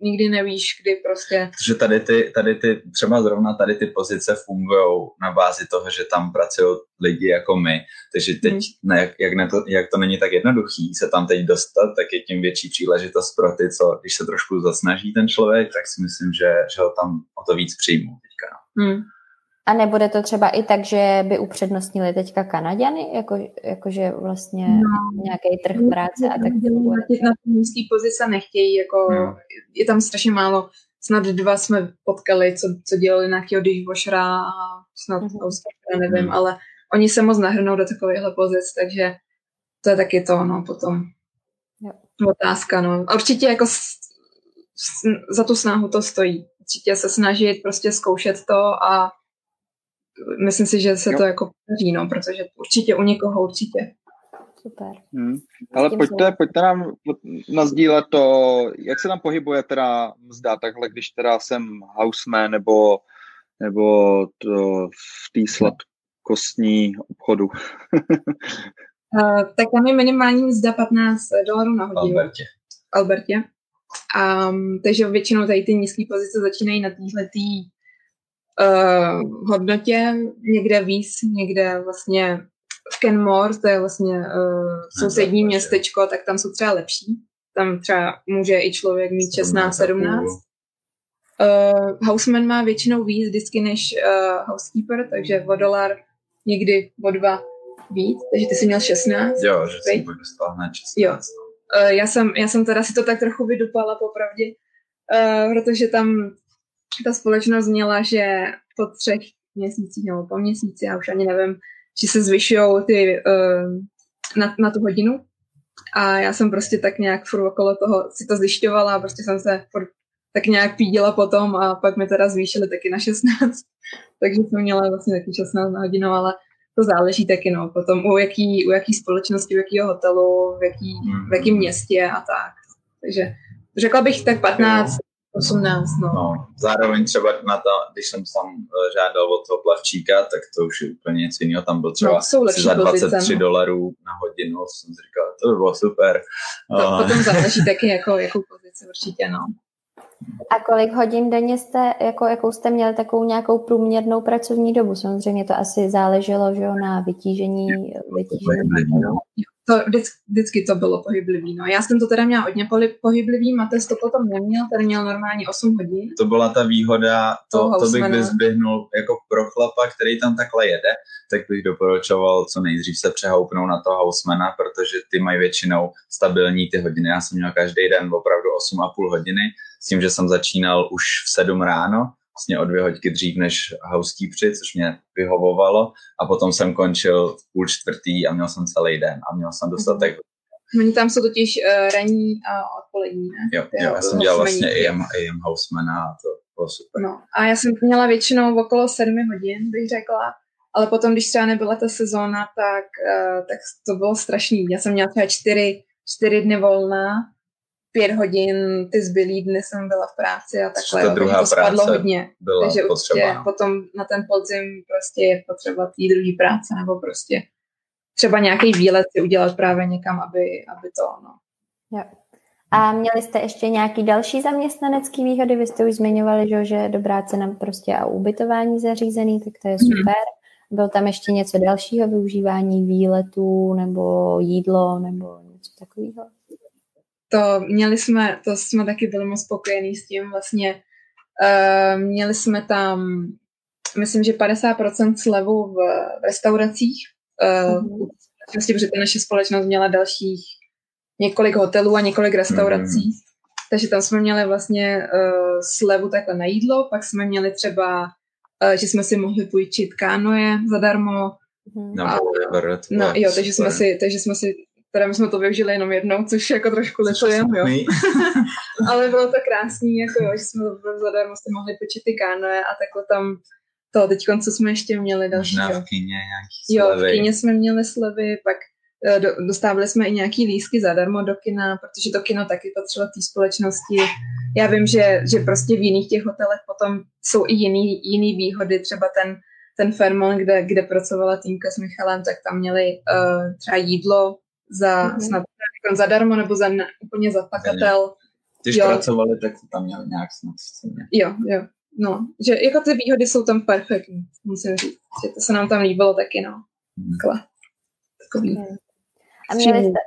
Speaker 4: nikdy nevíš, kdy prostě.
Speaker 6: Protože tady ty, tady ty, třeba zrovna tady ty pozice fungují na bázi toho, že tam pracují lidi jako my, takže teď, hmm. ne, jak, jak, ne to, jak to není tak jednoduchý se tam teď dostat, tak je tím větší příležitost pro ty, co když se trošku zasnaží ten člověk, tak si myslím, že, že ho tam o to víc přijmou teďka. Hmm.
Speaker 3: A nebude to třeba i tak, že by upřednostnili teďka Kanaděny, jako, jakože vlastně no. nějaký trh práce a tak
Speaker 4: funguje? Na té nízké pozice nechtějí, jako no. je tam strašně málo. Snad dva jsme potkali, co, co dělali nějakého dishwashera a snad mm-hmm. nevím, mm. ale oni se moc nahrnou do takovéhle pozic, takže to je taky to, no, potom jo. otázka, no. A určitě jako s, s, za tu snahu to stojí. určitě se snažit prostě zkoušet to a myslím si, že se jo. to jako podaří, no, protože určitě u někoho určitě.
Speaker 3: Super.
Speaker 5: Hmm. Ale pojďte, pojďte nám nazdílet to, jak se tam pohybuje teda mzda, takhle, když teda jsem houseman nebo, nebo to v té sladkostní obchodu.
Speaker 4: uh, <laughs> tak tam je minimální mzda 15 dolarů na hodinu. Albertě. Albertě. Um, takže většinou tady ty nízké pozice začínají na téhle uh, hodnotě, někde víc, někde vlastně v Kenmore, to je vlastně uh, sousední no, městečko, tak tam jsou třeba lepší. Tam třeba může i člověk mít 16-17. Uh, houseman má většinou víc vždycky než uh, housekeeper, takže o dolar, někdy o dva víc, takže ty jsi měl 16.
Speaker 6: Jo, že jsem dostal hned 16.
Speaker 4: Jo. Uh, já, jsem, já jsem teda si to tak trochu vydupala popravdě, uh, protože tam ta společnost měla, že po třech měsících nebo po měsíci, já už ani nevím, že se zvyšují ty uh, na, na tu hodinu. A já jsem prostě tak nějak furt okolo toho si to zjišťovala a prostě jsem se furt tak nějak pídila potom a pak mi teda zvýšili taky na 16. <laughs> Takže jsem měla vlastně taky 16 na hodinu, ale to záleží taky, no, potom u jaký, u jaký společnosti, u jakého hotelu, v jaký, v jakém městě a tak. Takže řekla bych tak 15, 18, no. no.
Speaker 6: Zároveň třeba na to, když jsem tam eh, žádal od toho plavčíka, tak to už je úplně něco jiného. Tam byl třeba no, za 23 pozice, no. dolarů na hodinu, jsem si říkal, to by bylo super.
Speaker 4: To uh. potom záleží taky, jako, jakou pozici určitě, no.
Speaker 3: A kolik hodin denně jste, jako, jakou jste měli takovou nějakou průměrnou pracovní dobu? Samozřejmě to asi záleželo že jo, na vytížení. vytížení
Speaker 4: to vždycky, vždycky to bylo pohyblivý. No. Já jsem to teda měla hodně pohyblivý, Mates to potom neměl, ten měl normálně 8 hodin.
Speaker 6: To byla ta výhoda, to, to bych vyzběhnul jako pro chlapa, který tam takhle jede, tak bych doporučoval co nejdřív se přehoupnout na toho housemana, protože ty mají většinou stabilní ty hodiny. Já jsem měl každý den opravdu 8,5 hodiny, s tím, že jsem začínal už v 7 ráno, vlastně o dvě hodiny dřív než housekeepři, což mě vyhovovalo a potom jsem končil v půl čtvrtý a měl jsem celý den a měl jsem dostatek
Speaker 4: mm-hmm. Oni tam jsou totiž uh, ranní a odpolední, ne?
Speaker 6: Jo, jo já jsem dělal vlastně AM, AM housemana a to bylo super.
Speaker 4: No, a já jsem měla většinou okolo sedmi hodin, bych řekla, ale potom, když třeba nebyla ta sezóna, tak, uh, tak to bylo strašný. Já jsem měla třeba čtyři, čtyři dny volna pět hodin, ty zbylý dny jsem byla v práci a takhle.
Speaker 6: Ta druhá
Speaker 4: to
Speaker 6: spadlo
Speaker 4: hodně.
Speaker 6: Byla
Speaker 4: takže
Speaker 6: potřeba,
Speaker 4: no. potom na ten podzim prostě je potřeba tý druhý práce nebo prostě třeba nějaký výlet si udělat právě někam, aby, aby to, no.
Speaker 3: Jo. A měli jste ještě nějaký další zaměstnanecký výhody? Vy jste už zmiňovali, že, že dobrá cena prostě a ubytování zařízený, tak to je mhm. super. Hmm. Byl tam ještě něco dalšího, využívání výletů nebo jídlo nebo něco takového?
Speaker 4: To měli jsme, to jsme taky byli moc spokojení s tím vlastně. Uh, měli jsme tam, myslím, že 50% slevu v, v restauracích, uh, mm-hmm. vlastně, protože ta naše společnost měla dalších několik hotelů a několik restaurací. Mm-hmm. Takže tam jsme měli vlastně uh, slevu takhle na jídlo, pak jsme měli třeba, uh, že jsme si mohli půjčit kánoje zadarmo.
Speaker 6: Mm-hmm. A,
Speaker 4: no, jo, takže jsme, si, takže jsme si Teda my jsme to využili jenom jednou, což jako trošku litujeme, jo. <laughs> Ale bylo to krásný, jako jo, <laughs> že jsme to zadarmo jste mohli počít ty kánoe a takhle tam to teď, co jsme ještě měli další.
Speaker 6: Možná v kyně nějaký
Speaker 4: slevy. Jo, v kyně jsme měli slevy, pak eh, do, dostávali jsme i nějaký lísky zadarmo do kina, protože to kino taky patřilo té společnosti. Já vím, že, že prostě v jiných těch hotelech potom jsou i jiný, jiný výhody, třeba ten, ten Fairmont, kde, kde pracovala týmka s Michalem, tak tam měli uh, třeba jídlo za mm-hmm. snad jako zadarmo nebo za ne, úplně za pakatel.
Speaker 6: Když jo. pracovali, tak to tam měli nějak snad.
Speaker 4: Jo, jo. No, že jako ty výhody jsou tam perfektní, musím říct. Že to se nám tam líbilo taky, no. Hmm. Takhle. Takový. Hmm.
Speaker 3: A měli jste,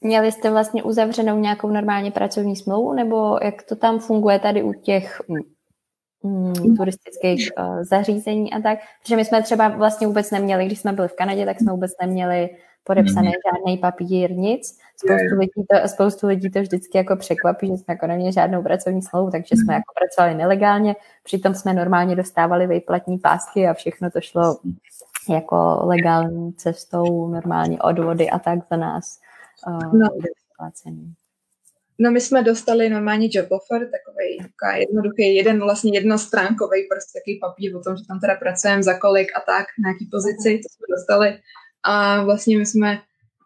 Speaker 3: měli jste vlastně uzavřenou nějakou normálně pracovní smlouvu, nebo jak to tam funguje tady u těch mm, turistických uh, zařízení a tak? Protože my jsme třeba vlastně vůbec neměli, když jsme byli v Kanadě, tak jsme vůbec neměli podepsaný mm. žádný papír, nic. Spoustu lidí, to, spoustu lidí to vždycky jako překvapí, že jsme jako neměli žádnou pracovní smlouvu, takže jsme jako pracovali nelegálně, přitom jsme normálně dostávali výplatní pásky a všechno to šlo jako legální cestou, normálně odvody a tak za nás uh, no.
Speaker 4: No my jsme dostali normálně job offer, takový jednoduchý, jeden vlastně jednostránkový prostě takový papír o tom, že tam teda pracujeme za kolik a tak, na jaký pozici, to jsme dostali. A vlastně my jsme,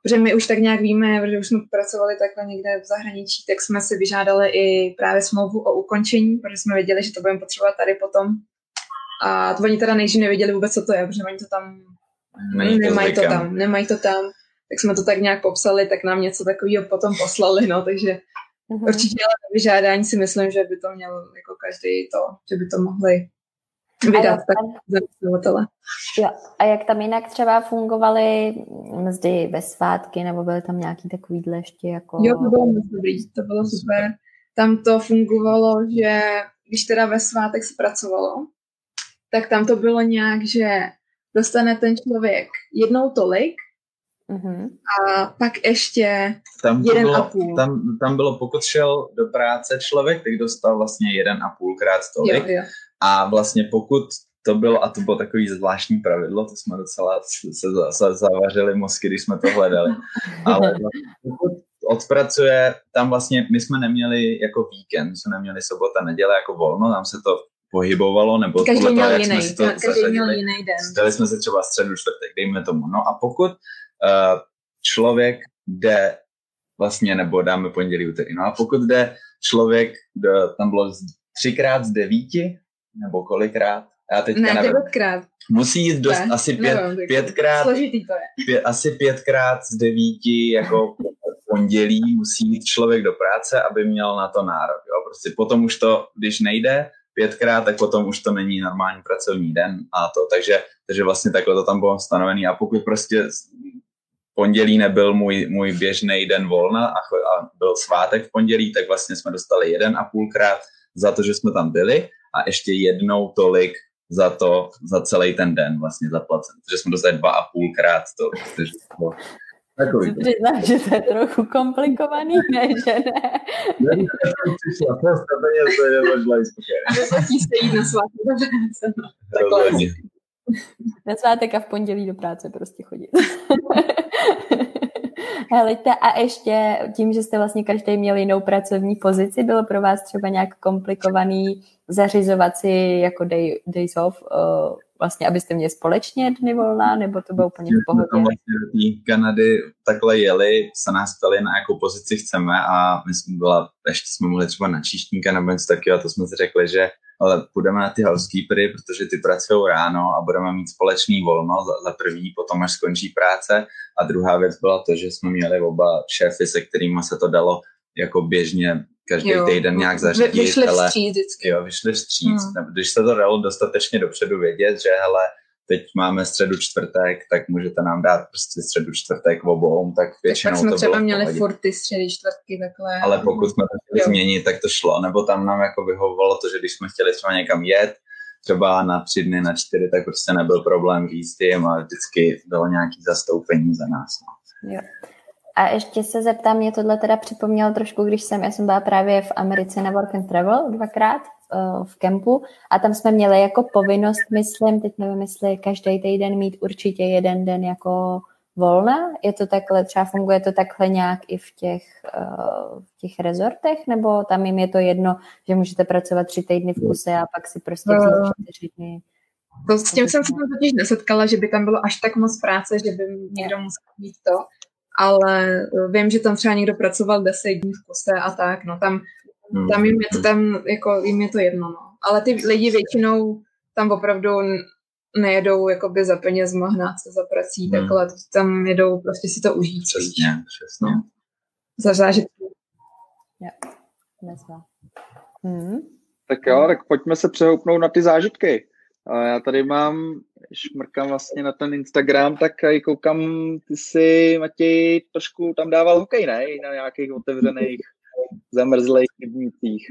Speaker 4: protože my už tak nějak víme, protože už jsme pracovali takhle někde v zahraničí, tak jsme si vyžádali i právě smlouvu o ukončení, protože jsme věděli, že to budeme potřebovat tady potom. A to oni teda nejdřív nevěděli vůbec, co to je, protože oni to tam
Speaker 6: Není to
Speaker 4: nemají to
Speaker 6: zvykem.
Speaker 4: tam, nemají to tam. Tak jsme to tak nějak popsali, tak nám něco takového potom poslali, no, takže
Speaker 3: Mhm.
Speaker 4: určitě ale vyžádání si myslím, že by to měl jako každý to, že by to mohli vydat tak zaměstnavatele.
Speaker 3: jo, a jak tam jinak třeba fungovaly mzdy ve svátky, nebo byly tam nějaký takovýhle ještě jako...
Speaker 4: Jo, to bylo moc dobrý, to bylo super. Tam to fungovalo, že když teda ve svátek se pracovalo, tak tam to bylo nějak, že dostane ten člověk jednou tolik
Speaker 3: Mhm.
Speaker 4: a pak ještě
Speaker 6: Tam,
Speaker 4: Jeden a
Speaker 6: bylo,
Speaker 4: půl.
Speaker 6: tam, tam bylo, pokud šel do práce člověk, tak dostal vlastně jeden a půlkrát tolik.
Speaker 4: jo, jo.
Speaker 6: A vlastně pokud to bylo, a to bylo takový zvláštní pravidlo, to jsme docela se za- zavařili mozky, když jsme to hledali, <laughs> ale pokud odpracuje, tam vlastně my jsme neměli jako víkend, jsme neměli sobota, neděle jako volno, tam se to pohybovalo, nebo
Speaker 4: Každý
Speaker 6: podle toho,
Speaker 4: měl
Speaker 6: jak
Speaker 4: jiný,
Speaker 6: jsme si to
Speaker 4: každý měl
Speaker 6: zařadili.
Speaker 4: jiný den.
Speaker 6: Dali jsme se třeba středu, čtvrtek, dejme tomu. No a pokud uh, člověk jde vlastně, nebo dáme pondělí, úterý, no a pokud jde člověk, do, tam bylo třikrát z devíti, nebo kolikrát, já teďka
Speaker 4: Ne,
Speaker 6: nevím,
Speaker 4: devětkrát.
Speaker 6: musí jít dost,
Speaker 4: Ne,
Speaker 6: asi pět,
Speaker 4: nevím,
Speaker 6: pětkrát,
Speaker 4: Složitý to je.
Speaker 6: pět, asi pětkrát z devíti jako pondělí musí jít člověk do práce, aby měl na to nárok. Jo? Prostě potom už to, když nejde pětkrát, tak potom už to není normální pracovní den a to. Takže, takže vlastně takhle to tam bylo stanovený a pokud prostě pondělí nebyl můj, můj běžný den volna a, cho- a byl svátek v pondělí, tak vlastně jsme dostali jeden a půlkrát za to, že jsme tam byli a ještě jednou tolik za to, za celý ten den vlastně zaplacen. Takže jsme dostali dva a půlkrát to. Takový.
Speaker 3: Přiznám, že to je trochu komplikovaný, <laughs> ne, že ne?
Speaker 6: Přišla posta peněz, to je možná
Speaker 4: se jít na svátek do práce. No. Takhle.
Speaker 3: Na svátek a v pondělí do práce prostě chodit. <laughs> Helejte, a ještě tím, že jste vlastně každý měl jinou pracovní pozici, bylo pro vás třeba nějak komplikovaný zařizovat si jako day, days off, uh, vlastně abyste měli společně dny volna, nebo to bylo úplně v pohodě?
Speaker 6: vlastně Kanady takhle jeli, se nás ptali, na jakou pozici chceme a my jsme byla, ještě jsme mohli třeba na číštníka nebo něco takového, a to jsme si řekli, že ale půjdeme na ty housekeepery, protože ty pracují ráno a budeme mít společný volno za, za první, potom až skončí práce. A druhá věc byla to, že jsme měli oba šéfy, se kterými se to dalo jako běžně každý
Speaker 4: Jo.
Speaker 6: týden nějak
Speaker 4: Vy-
Speaker 6: zařídit.
Speaker 4: Vyšli
Speaker 6: hele,
Speaker 4: vstříc vždycky.
Speaker 6: Jo, vyšli vstříc.
Speaker 4: Hmm.
Speaker 6: Když se to dalo dostatečně dopředu vědět, že hele, teď máme středu čtvrtek, tak můžete nám dát prostě středu čtvrtek v obou, tak
Speaker 4: Tak
Speaker 6: většinou
Speaker 4: pak jsme
Speaker 6: to
Speaker 4: třeba
Speaker 6: bylo
Speaker 4: měli
Speaker 6: pohodě.
Speaker 4: furt ty středy, čtvrtky, takhle.
Speaker 6: Ale pokud jsme to chtěli
Speaker 4: Jo.
Speaker 6: změnit, tak to šlo. Nebo tam nám jako vyhovovalo to, že když jsme chtěli třeba někam jet, třeba na tři dny, na čtyři, tak prostě nebyl problém říct jim a vždycky bylo nějaký zastoupení za nás. No.
Speaker 3: Jo. A ještě se zeptám, mě tohle teda připomnělo trošku, když jsem, já jsem byla právě v Americe na Work and Travel dvakrát uh, v kempu a tam jsme měli jako povinnost, myslím, teď nevím, jestli každý týden mít určitě jeden den jako volna. Je to takhle, třeba funguje to takhle nějak i v těch, uh, v těch rezortech, nebo tam jim je to jedno, že můžete pracovat tři týdny v kuse a pak si prostě vzít
Speaker 4: Eh,
Speaker 3: čtyři dny.
Speaker 4: To, s tím jsem se tam totiž nesetkala, že by tam bylo až tak moc práce, že by někdo musel mít to. Ale vím, že tam třeba někdo pracoval 10 dní v kuse a tak, no tam,
Speaker 6: Hmm.
Speaker 4: tam jim je to tam, jako jim je to jedno, no. Ale ty lidi většinou tam opravdu nejedou jakoby za peněz hnát se za prací,
Speaker 6: Hmm.
Speaker 4: takhle, tam jedou prostě si to užít.
Speaker 6: Přesně, přesně.
Speaker 4: No. Za zážitky.
Speaker 3: Nezva. Hmm.
Speaker 5: Tak jo, tak pojďme se přehoupnout na ty zážitky. A Já tady mám, šmrkám vlastně na ten Instagram, tak i koukám, ty si, Matěj, trošku tam dával hokej, ne? I Na nějakých otevřených, zamrzlých rybnících.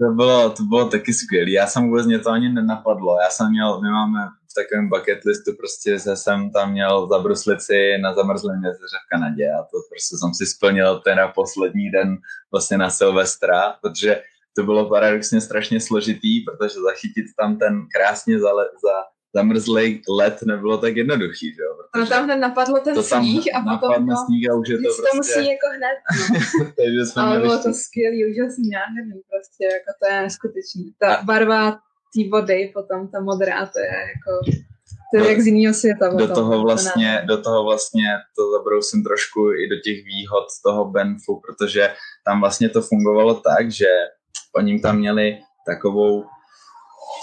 Speaker 6: To bylo, to bylo taky skvělé. Já jsem vůbec mě to ani nenapadlo. Já jsem měl, my máme v takovém bucket listu prostě, že jsem tam měl zabruslit si na zamrzlém jezeře v Kanadě a to prostě jsem si splnil ten na poslední den vlastně na Silvestra, protože to bylo paradoxně strašně složitý, protože zachytit tam ten krásně zale, za, zamrzlý let nebylo tak jednoduchý, že jo?
Speaker 4: No tam hned napadlo ten
Speaker 6: to
Speaker 4: sníh a potom
Speaker 6: napadne
Speaker 4: to,
Speaker 6: sníh a už je to
Speaker 4: to
Speaker 6: prostě...
Speaker 4: musí jako hned. No. <laughs>
Speaker 6: takže jsme
Speaker 4: Ale bylo to skvělý, úžasný, nádherný prostě, jako to je neskutečný. Ta barva té vody potom, ta modrá, to je jako, to je
Speaker 6: Do-
Speaker 4: jak z jiného světa.
Speaker 6: do
Speaker 4: potom,
Speaker 6: toho
Speaker 4: to
Speaker 6: vlastně,
Speaker 4: nádherný.
Speaker 6: do toho vlastně to zabrousím trošku i do těch výhod toho Benfu, protože tam vlastně to fungovalo tak, že oni tam měli takovou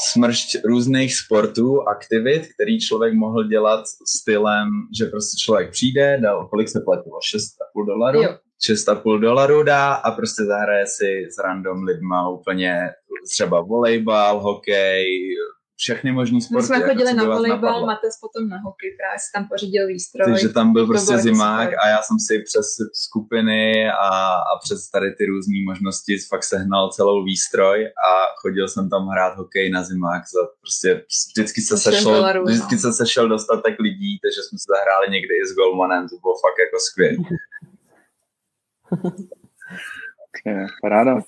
Speaker 6: smršť různých sportů, aktivit, který člověk mohl dělat stylem, že prostě člověk přijde, dal, kolik se platilo, 6,5 dolarů,
Speaker 4: Jo.
Speaker 6: 6,5 dolarů dá a prostě zahraje si s random lidma úplně třeba volejbal, hokej, všechny možný
Speaker 4: My
Speaker 6: sporty.
Speaker 4: jsme
Speaker 6: jako
Speaker 4: chodili
Speaker 6: co
Speaker 4: na volejbal. Mates potom na hokej, právě si tam pořídil výstroj.
Speaker 6: Takže tam byl prostě
Speaker 4: jako
Speaker 6: zimák a já jsem si přes skupiny a, a přes tady ty různé možnosti fakt sehnal celou výstroj a chodil jsem tam hrát hokej na zimák za prostě vždycky se sešel,
Speaker 4: dolarů, no.
Speaker 6: vždycky se sešel dostatek lidí, takže jsme se zahráli někdy i s golmanem, to bylo fakt jako skvělé.
Speaker 5: Paráda.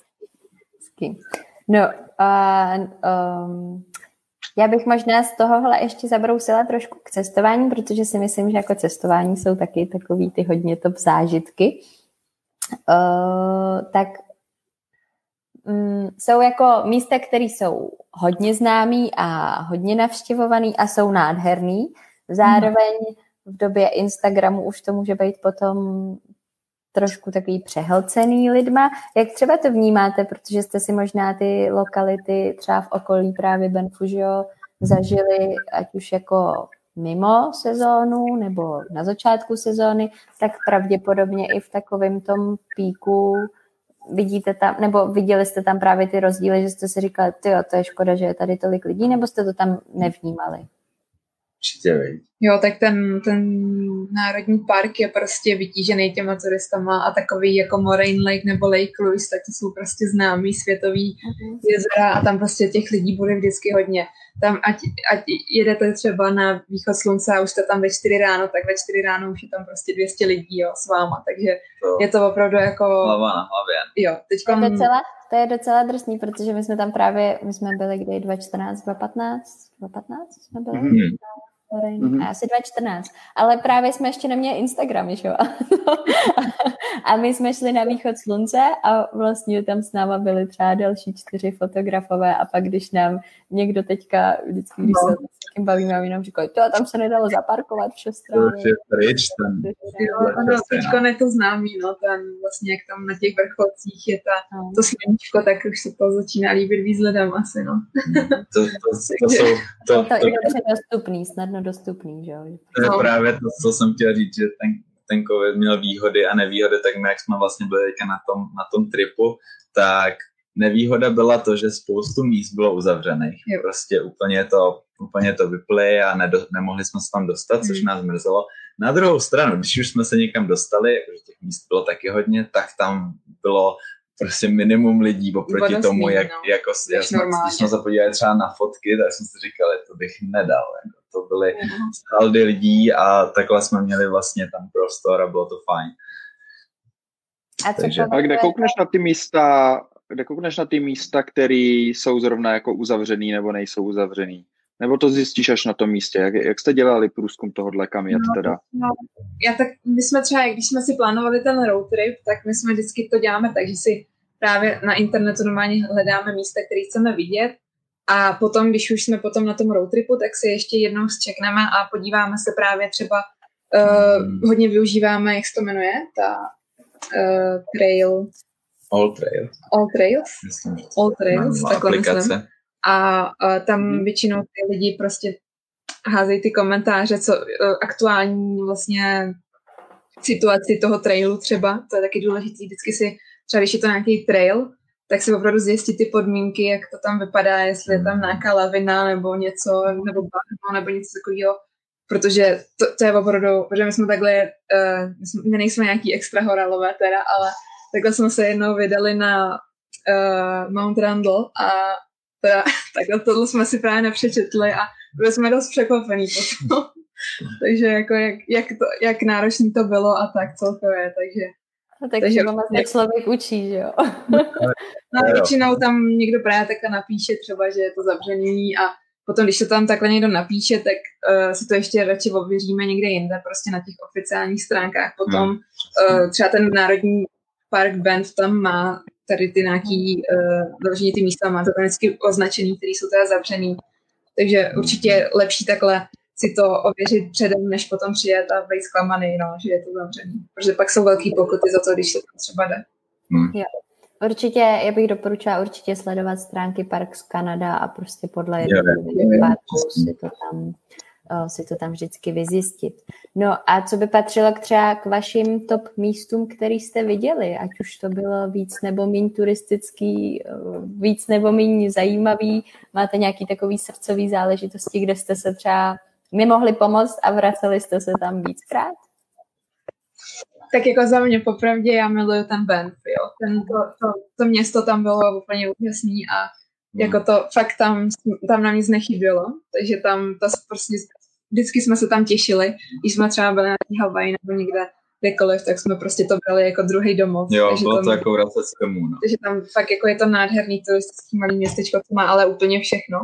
Speaker 3: No, a um, já bych možná z tohohle ještě zabrousila trošku k cestování, protože si myslím, že jako cestování jsou taky takový ty hodně top zážitky. Uh, tak um, jsou jako místa, které jsou hodně známý a hodně navštěvovaný a jsou nádherný. Zároveň v době Instagramu už to může být potom trošku takový přehlcený lidma. Jak třeba to vnímáte, protože jste si možná ty lokality třeba v okolí právě Benfužio zažili, ať už jako mimo sezónu nebo na začátku sezóny, tak pravděpodobně i v takovém tom píku vidíte tam, nebo viděli jste tam právě ty rozdíly, že jste si říkali, ty to je škoda, že je tady tolik lidí, nebo jste to tam nevnímali?
Speaker 6: Určitě, vej.
Speaker 4: Jo, tak ten, ten národní park je prostě vytížený těma turistama a takový jako Moraine Lake nebo Lake Louise, tak to jsou prostě známý světový jezera a tam prostě těch lidí bude vždycky hodně. Tam, ať, ať jedete třeba na východ slunce a už jste tam ve 4 ráno, tak ve 4 ráno už je tam prostě 200 lidí jo, s váma, takže
Speaker 6: To
Speaker 4: je to opravdu jako,
Speaker 6: hlava na hlavě.
Speaker 4: jo, teďka
Speaker 3: To je docela, to je docela drsný, protože my jsme tam právě, my jsme byli kdy 2014, 2015, 2015 jsme byli?
Speaker 5: Mhm.
Speaker 6: Hmm.
Speaker 5: Mhm.
Speaker 3: A asi 2014. Ale právě jsme ještě neměli Instagram, že jo? <laughs> a my jsme šli na východ slunce a vlastně tam s náma byli třeba další čtyři fotografové a pak když nám někdo teďka, vždycky, když se s někým bavíme, oni nám říkají, to tam se nedalo zaparkovat v
Speaker 6: To
Speaker 3: šestranu.
Speaker 6: už je pryč, ten
Speaker 4: Jo, teďko je to známý, no, ten vlastně, jak tam na těch vrcholcích je ta,
Speaker 3: No.
Speaker 4: to sluníčko, tak už se to začíná líbit víc lidem asi, no.
Speaker 6: to, to, to, jsou, to,
Speaker 3: Je to
Speaker 6: to,
Speaker 3: i dobře dostupný, snadno dostupný, že jo?
Speaker 6: To je
Speaker 4: No.
Speaker 6: právě to, co jsem chtěl říct, že ten, ten COVID měl výhody a nevýhody, tak my, jak jsme vlastně byli teďka na tom, na tom tripu, tak nevýhoda byla to, že spoustu míst bylo uzavřených.
Speaker 4: Jo.
Speaker 6: Prostě úplně to, úplně to vyply a nedo, nemohli jsme se tam dostat, což
Speaker 4: Hmm.
Speaker 6: nás mrzelo. Na druhou stranu, když už jsme se někam dostali, jakože těch míst bylo taky hodně, tak tam bylo prostě minimum lidí oproti
Speaker 4: Voda
Speaker 6: tomu, jak,
Speaker 4: no.
Speaker 6: jako,
Speaker 4: Než
Speaker 6: jsme,
Speaker 4: normálně.
Speaker 6: když jsme se podívali třeba na fotky, tak jsme si říkali, to bych nedal. Jako, to byly saldy lidí a takhle jsme měli vlastně tam prostor a bylo to fajn.
Speaker 3: A co
Speaker 6: Takže-
Speaker 5: A kde koukneš na ty místa, kde koukneš na ty místa, které jsou zrovna jako uzavřený nebo nejsou uzavřený? Nebo to zjistíš až na tom místě? Jak, jak jste dělali průzkum tohohle, kam jet teda?
Speaker 4: Já tak, my jsme třeba, když jsme si plánovali ten road trip, tak my jsme vždycky to děláme tak, že si právě na internetu normálně hledáme místa, které chceme vidět a potom, když už jsme potom na tom road tripu, tak si ještě jednou zčekneme a podíváme se právě třeba, uh,
Speaker 6: Hmm.
Speaker 4: hodně využíváme, jak se to jmenuje, ta uh, trail,
Speaker 6: All Trail,
Speaker 4: All Trails,
Speaker 6: myslím,
Speaker 4: All Trails,
Speaker 6: to
Speaker 4: takhle myslím.
Speaker 6: aplikace.
Speaker 4: A, a tam
Speaker 5: Mhm.
Speaker 4: většinou ty lidi prostě házejí ty komentáře, co uh, aktuální vlastně situaci toho trailu třeba, to je taky důležité, vždycky si, třeba když je to nějaký trail, tak si opravdu zjistit ty podmínky, jak to tam vypadá, jestli je tam nějaká lavina nebo něco, nebo bahno, nebo něco takového, protože to, to je opravdu, protože my jsme takhle, uh, my, jsme, my nejsme nějaký extra horalové teda, ale takhle jsme se jednou vydali na uh, Mount Randall a teda, <laughs> takhle tohle jsme si právě nepřečetli a byli jsme dost překvapení potom. <laughs> takže jako jak, jak, to, jak náročný to bylo a tak celkově, takže
Speaker 3: No, tak
Speaker 4: Takže-
Speaker 3: třeba se člověk učí, že jo?
Speaker 4: No, většinou tam někdo právě takhle napíše třeba, že je to zavřený a potom, když se tam takhle někdo napíše, tak uh, si to ještě radši ověříme někde jinde, prostě na těch oficiálních stránkách. Potom uh, třeba ten Národní park Band tam má tady ty nějaký uh, ty místa, má to tam vždycky označený, které jsou teda zavřený. Takže určitě lepší takhle si to ověřit předem, než potom přijet a být zklamaný, no, že je to zavřený. Protože pak jsou velký pokuty za to, když se tam třeba jde.
Speaker 3: Hmm. Jo. Určitě, já bych doporučila určitě sledovat stránky Parks Canada a prostě podle jednotlivých parků si to tam si to tam vždycky vyzjistit. No a co by patřilo k třeba k vašim top místům, který jste viděli, ať už to bylo víc nebo méně turistický, víc nebo méně zajímavý, máte nějaký takový srdcový záležitosti, kde jste se třeba nemohli pomoct a vraceli jste se tam víckrát?
Speaker 4: Tak jako za mě popravdě já miluju ten Banff, jo. Ten, to, to, to, město tam bylo úplně úžasný a jako to fakt tam, tam nám nic nechybělo, takže tam to prostě vždycky jsme se tam těšili, když jsme třeba byli na Hawaii nebo někde kdekoliv, tak jsme prostě to brali jako druhý domov.
Speaker 6: Jo, takže bylo to jako vracet domů, no.
Speaker 4: Takže tam fakt jako je to nádherný turistický malý městečko, to má ale úplně všechno.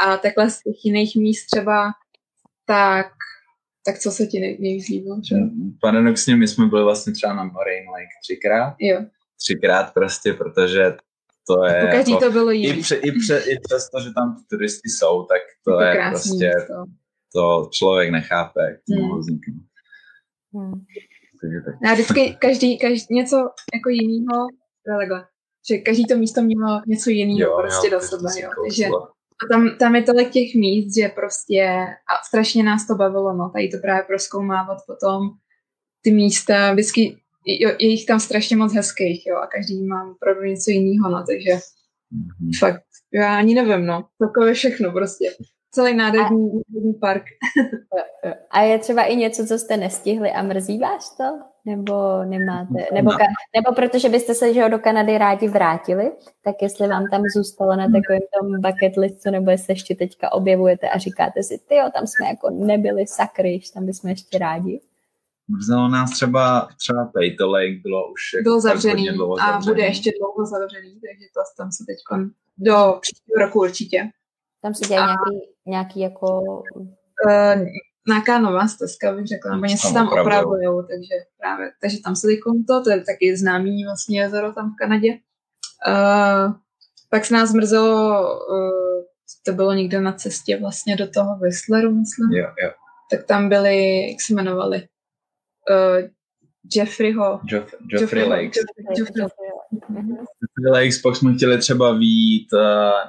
Speaker 4: A takhle z těch jiných míst třeba tak, tak co se ti nej, nejvíc líbilo?
Speaker 6: Paradoxně my jsme byli vlastně třeba na Moraine Lake třikrát.
Speaker 4: Jo.
Speaker 6: Třikrát prostě, protože to je...
Speaker 4: Po každý jako, to bylo jiný.
Speaker 6: I, pře, i, pře, I přes to, že tam turisti jsou, tak to, to je prostě... To. to člověk nechápe, jak to hmm. vzniknout.
Speaker 4: Hmm. Já vždycky každý, každý něco jako jiného, takhle, že každý to místo mělo něco jiného prostě jo, do sebe, jo. Takže a tam, tam je tolik těch míst, že prostě a strašně nás to bavilo, no, tady to právě proskoumávat potom ty místa, vždycky je, je jich tam strašně moc hezkých, jo, a každý má opravdu něco jiného, no, takže mm-hmm. fakt, já ani nevím, no, takové všechno prostě. Celý nádherný, a, park. <laughs>
Speaker 3: a je třeba i něco, co jste nestihli a mrzí vás to? Nebo nemáte? Nebo, ka, nebo protože byste se že do Kanady rádi vrátili, tak jestli vám tam zůstalo na takovém tom bucket listu, nebo jestli ještě teďka objevujete a říkáte si, ty tam jsme jako nebyli sakry, tam bychom ještě rádi.
Speaker 6: Mrzelo nás třeba, třeba Pejto Lake bylo už
Speaker 4: jako bylo zavřený dlouho a zavřený. bude ještě dlouho zavřený, takže to tam se teď do příštího roku určitě.
Speaker 3: Tam se dělají a... nějaký, nějaký jako...
Speaker 4: Uh, nějaká nová stezka, bych řekla, nebo něco tam opravujou, takže právě, takže tam se to, to je taky známý vlastně jezero tam v Kanadě. Uh, pak se nás zmrzelo, uh, to bylo někde na cestě vlastně do toho Whistleru, myslím.
Speaker 6: Jo, jo.
Speaker 4: Tak tam byli, jak se jmenovali, uh, Jeffreyho.
Speaker 6: Jeff, Jeffrey Lakes. Jeffrey, Jeffrey Lakes, pak jsme chtěli třeba vít uh,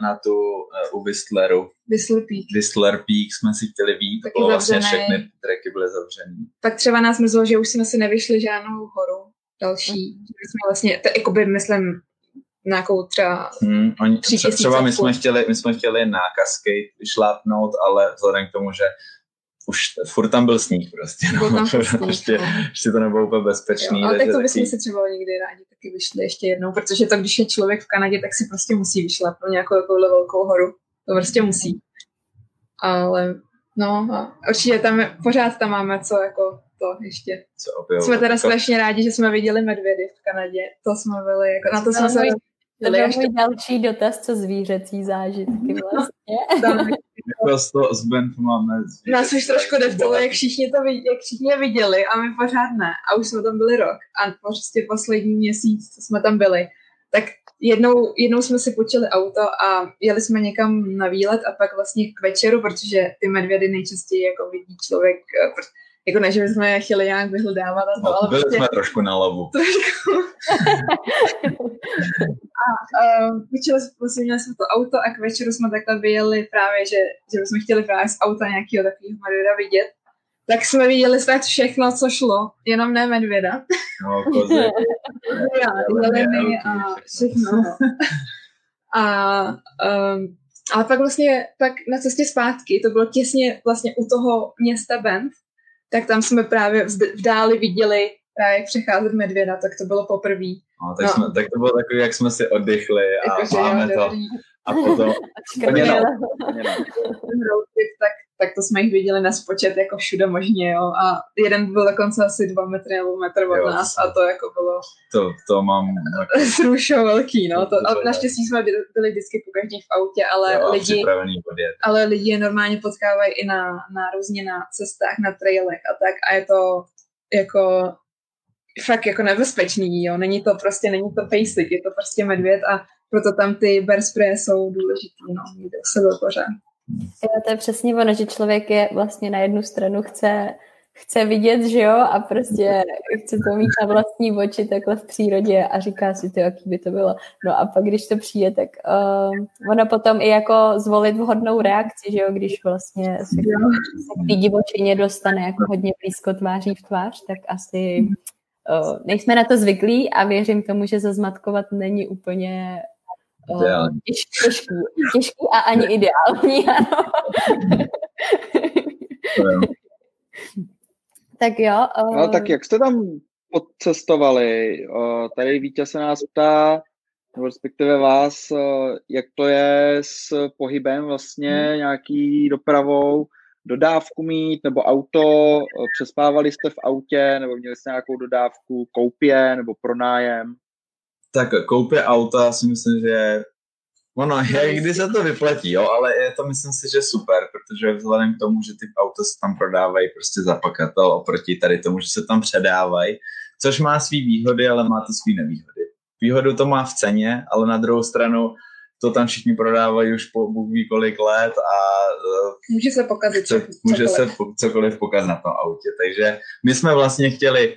Speaker 6: na tu uh, u Whistleru.
Speaker 4: Whistler Peak.
Speaker 6: Whistler Peak jsme si chtěli vít, Taky vlastně všechny treky byly zavřený.
Speaker 4: Pak třeba nás mrzelo, že už jsme si nevyšli žádnou horu další. Mm. jsme vlastně, to, jako by myslím, nějakou třeba
Speaker 6: hmm, oni, třeba, třeba my jsme, chtěli, my jsme chtěli na Cascade vyšlápnout, ale vzhledem k tomu, že už furt tam byl sníh prostě. No. Tam sníh, ještě, no. ještě to nebylo úplně bezpečný.
Speaker 4: Jo, ale tak to bychom taky... si třeba někdy rádi taky vyšli ještě jednou, protože to, když je člověk v Kanadě, tak si prostě musí vyšlat pro nějakou takovou velkou horu. To prostě musí. Ale no, a určitě tam pořád tam máme co jako to ještě.
Speaker 6: Co opět,
Speaker 4: jsme teda jako... strašně rádi, že jsme viděli medvědy v Kanadě. To jsme byli, jako, na to jsme se
Speaker 3: to byl můj další dotaz, co zvířecí zážitky vlastně.
Speaker 6: Jako s Ben máme
Speaker 4: Nás už trošku devtalo, jak všichni to jak všichni je viděli a my pořád ne. A už jsme tam byli rok. A prostě poslední měsíc, co jsme tam byli, tak jednou, jednou jsme si počili auto a jeli jsme někam na výlet a pak vlastně k večeru, protože ty medvědy nejčastěji jako vidí člověk, eh, jako ne, že bychom je chtěli nějak vyhledávat a to,
Speaker 6: no, ale byli prostě, jsme trošku na lavu.
Speaker 4: Trošku. <laughs> a uh, počili, vlastně měli jsme to auto a k večeru jsme takhle vyjeli právě, že, že jsme chtěli právě z auta nějakého takového medvěda vidět. Tak jsme viděli snad všechno, co šlo, jenom ne medvěda.
Speaker 6: No, kozy. <laughs>
Speaker 4: jeleny a všechno. <laughs> a um, ale pak vlastně pak na cestě zpátky, to bylo těsně vlastně u toho města Bend, tak tam jsme právě v dáli viděli právě jak přecházet medvěda, tak to bylo poprvé.
Speaker 6: No, tak, no. Jsme, tak to bylo takový, jak jsme si oddychli a jako, máme jo, to. A potom... <laughs> <laughs>
Speaker 4: ten road trip, tak tak to jsme jich viděli na spočet jako všude možně, jo. A jeden byl dokonce asi dva metry nebo metr od jo, nás a to jako bylo...
Speaker 6: To, to mám... <laughs>
Speaker 4: Srušo velký, no. To, a naštěstí jsme byli vždycky po každý v autě, ale jo, lidi... Ale lidi je normálně potkávají i na, na různě na cestách, na trailech a tak a je to jako fakt jako nebezpečný, jo. Není to prostě, není to basic, je to prostě medvěd a proto tam ty bear spray jsou důležitý, no, jde o sebe pořád.
Speaker 3: Jo, to je přesně ono, že člověk je vlastně na jednu stranu chce, chce vidět, že jo, a prostě chce to mít na vlastní oči takhle v přírodě a říká si to, jaký by to bylo. No a pak, když to přijde, tak uh, ono potom i jako zvolit vhodnou reakci, že jo, když vlastně se, k té divočině dostane jako hodně blízko tváří v tvář, tak asi uh, nejsme na to zvyklí a věřím tomu, že zazmatkovat není úplně Ideální. Těžký, těžký a ani ideální, ano. tak jo.
Speaker 5: Uh... No tak jak jste tam podcestovali? Uh, tady Vítě se nás ptá, nebo respektive vás, jak to je s pohybem vlastně, hmm. nějaký dopravou, dodávku mít, nebo auto, přespávali jste v autě, nebo měli jste nějakou dodávku koupě, nebo pronájem?
Speaker 6: Tak koupě auta si myslím, že ono je, kdy se to vyplatí, jo, ale je to myslím si, že super, protože vzhledem k tomu, že ty auta se tam prodávají prostě za pakatel oproti tady tomu, že se tam předávají, což má svý výhody, ale má to svý nevýhody. Výhodu to má v ceně, ale na druhou stranu to tam všichni prodávají už po Bůh ví kolik let a
Speaker 4: může se pokazit
Speaker 6: co, může se cokoliv pokazit na tom autě. Takže my jsme vlastně chtěli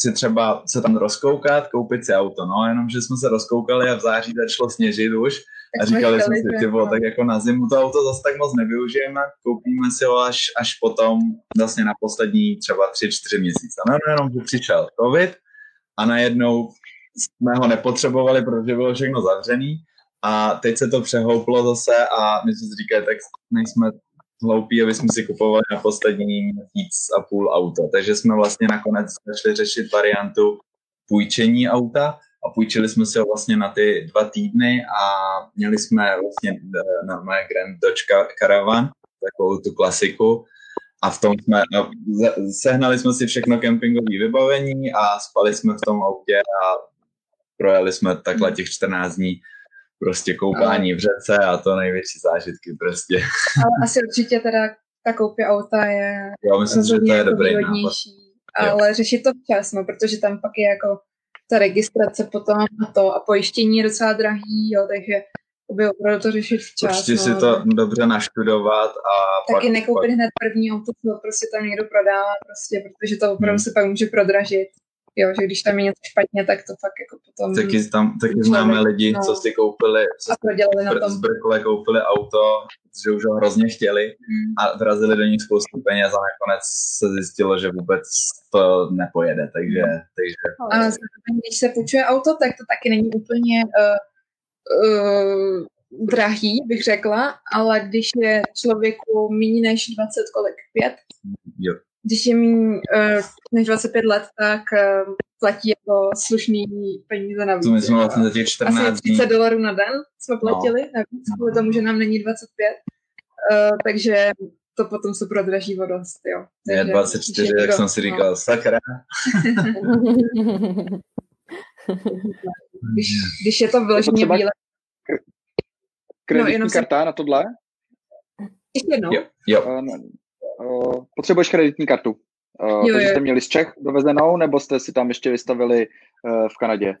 Speaker 6: si třeba se tam rozkoukat, koupit si auto, no, jenom, že jsme se rozkoukali a v září začalo sněžit už a říkali jsme si, ty vole, tak jako na zimu to auto zase tak moc nevyužijeme, koupíme si ho až, až potom vlastně na poslední třeba 3-4 měsíce. No, no, jenom, že přišel covid a najednou jsme ho nepotřebovali, protože bylo všechno zavřený a teď se to přehouplo zase a my jsme si říkali, tak nejsme hloupí, aby jsme si kupovali na poslední měsíc a půl auto. Takže jsme vlastně nakonec začali řešit variantu půjčení auta a půjčili jsme si ho vlastně na ty dva týdny a měli jsme vlastně eh, normálně Grand Dodge Caravan, takovou tu klasiku. A v tom jsme, no, sehnali jsme si všechno kempingové vybavení a spali jsme v tom autě a projeli jsme takhle těch 14 dní prostě koupání v řece a to největší zážitky prostě.
Speaker 4: Ale asi určitě teda ta koupě auta je
Speaker 6: jo, myslím, že to je dobrý nápad.
Speaker 4: Ale jo. řešit to včas, no, protože tam pak je jako ta registrace potom a to a pojištění je docela drahý, jo, takže by opravdu to řešit včas.
Speaker 6: Prostě no. si to dobře naštudovat a
Speaker 4: Taky pak, nekoupit pak... hned první auto, co prostě tam někdo prodává, prostě, protože to opravdu hmm. se pak může prodražit. Jo, že když tam je něco špatně, tak to fakt jako potom...
Speaker 6: Taky, tam, taky známe lidi, no. co si koupili, co
Speaker 4: si na tom.
Speaker 6: z Brkle koupili auto, že už ho hrozně chtěli hmm. a vrazili do nich spoustu peněz a nakonec se zjistilo, že vůbec to nepojede, takže... takže...
Speaker 4: A když se půjčuje auto, tak to taky není úplně uh, uh, drahý, bych řekla, ale když je člověku méně než 20 kolik, pět,
Speaker 6: jo
Speaker 4: když je méně uh, než 25 let, tak uh, platí jako slušný peníze navíc.
Speaker 6: To my jsme vlastně za těch 14
Speaker 4: Asi 30 dolarů na den jsme no. platili no. navíc, kvůli tomu, že nám není 25. Uh, takže to potom se prodraží o dost, jo.
Speaker 6: Takže, je 24, jak jsem si říkal, no. sakra. <laughs>
Speaker 4: když, když je to vyloženě bílé.
Speaker 5: Kreditní no, karta si... na tohle?
Speaker 4: Ještě jednou.
Speaker 6: Jo, jo.
Speaker 5: Uh, uh, potřebuješ kreditní kartu. Uh, jo, takže jste měli z Čech dovezenou, nebo jste si tam ještě vystavili uh, v Kanadě?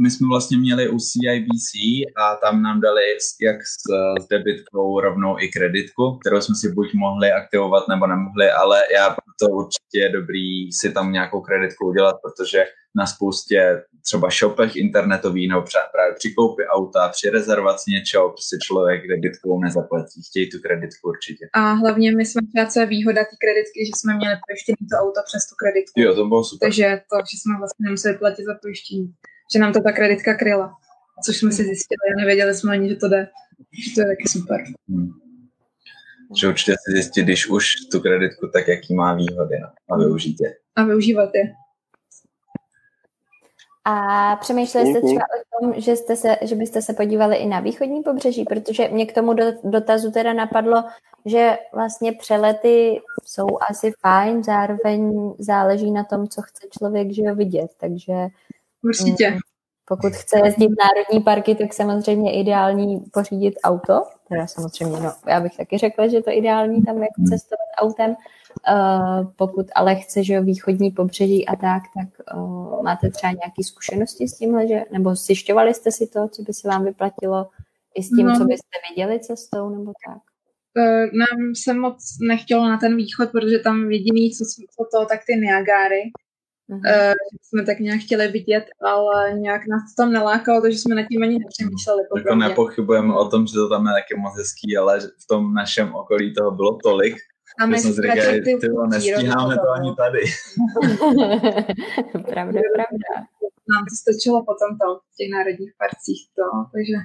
Speaker 6: My jsme vlastně měli u CIBC a tam nám dali jak s, s debitkou rovnou i kreditku, kterou jsme si buď mohli aktivovat nebo nemohli, ale já to určitě je dobrý si tam nějakou kreditku udělat, protože na spoustě třeba shopech internetových nebo právě při koupi auta, při rezervaci něčeho, prostě člověk kreditkou nezaplatí. Chtějí tu kreditku určitě.
Speaker 4: A hlavně my jsme třeba, co je výhoda té kreditky, že jsme měli pojištěný to auto přes tu kreditku.
Speaker 6: Jo, to bylo super.
Speaker 4: Takže to, že jsme vlastně nemuseli platit za pojištění. Že nám to ta kreditka kryla. Což jsme si zjistili a nevěděli jsme ani, že to jde. Že to je taky super. Hmm.
Speaker 6: Že určitě si zjistit, když už tu kreditku, tak jaký má výhody no, a využít je.
Speaker 4: A využívat je.
Speaker 3: A přemýšleli jste třeba o tom, že, jste se, že byste se podívali i na východní pobřeží, protože mě k tomu dotazu teda napadlo, že vlastně přelety jsou asi fajn, zároveň záleží na tom, co chce člověk že ho vidět, takže
Speaker 4: Určitě.
Speaker 3: Mm, pokud chce jezdit národní parky, tak samozřejmě ideální pořídit auto, teda samozřejmě, no, já bych taky řekla, že je to ideální tam jako cestovat autem, uh, pokud ale chce, že východní pobřeží a tak, tak uh, máte třeba nějaké zkušenosti s tímhle, že, nebo zjišťovali jste si to, co by se vám vyplatilo i s tím, no. co byste viděli cestou, nebo tak?
Speaker 4: Uh, nám se moc nechtělo na ten východ, protože tam jediný, co, co to, tak ty Niagary, Uh, jsme tak nějak chtěli vidět, ale nějak nás to tam nelákalo, takže jsme nad tím ani nepřemýšleli.
Speaker 6: Jako nepochybujeme o tom, že to tam je taky moc hezký, ale v tom našem okolí toho bylo tolik, a my jsme si říkali, ty, ty nestíháme to ani tady. <laughs>
Speaker 3: pravda, pravda.
Speaker 4: Nám to stačilo potom to v těch národních parcích, to, takže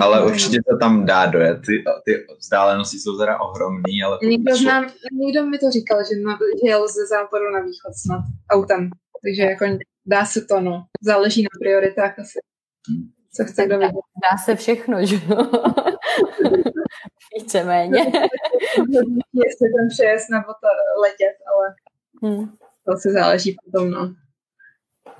Speaker 6: ale určitě to tam dá dojet. Ty, ty vzdálenosti jsou teda ohromný, ale...
Speaker 4: Někdo, znám, někdo mi to říkal, že, na, že jel ze západu na východ snad autem. Takže jako dá se to, no. Záleží na prioritách asi. Co chce kdo vidět.
Speaker 3: Dá se všechno, že jo? <laughs> Víceméně. <laughs>
Speaker 4: Jestli ten přejezd nebo to letět, ale hmm. to si záleží potom, no.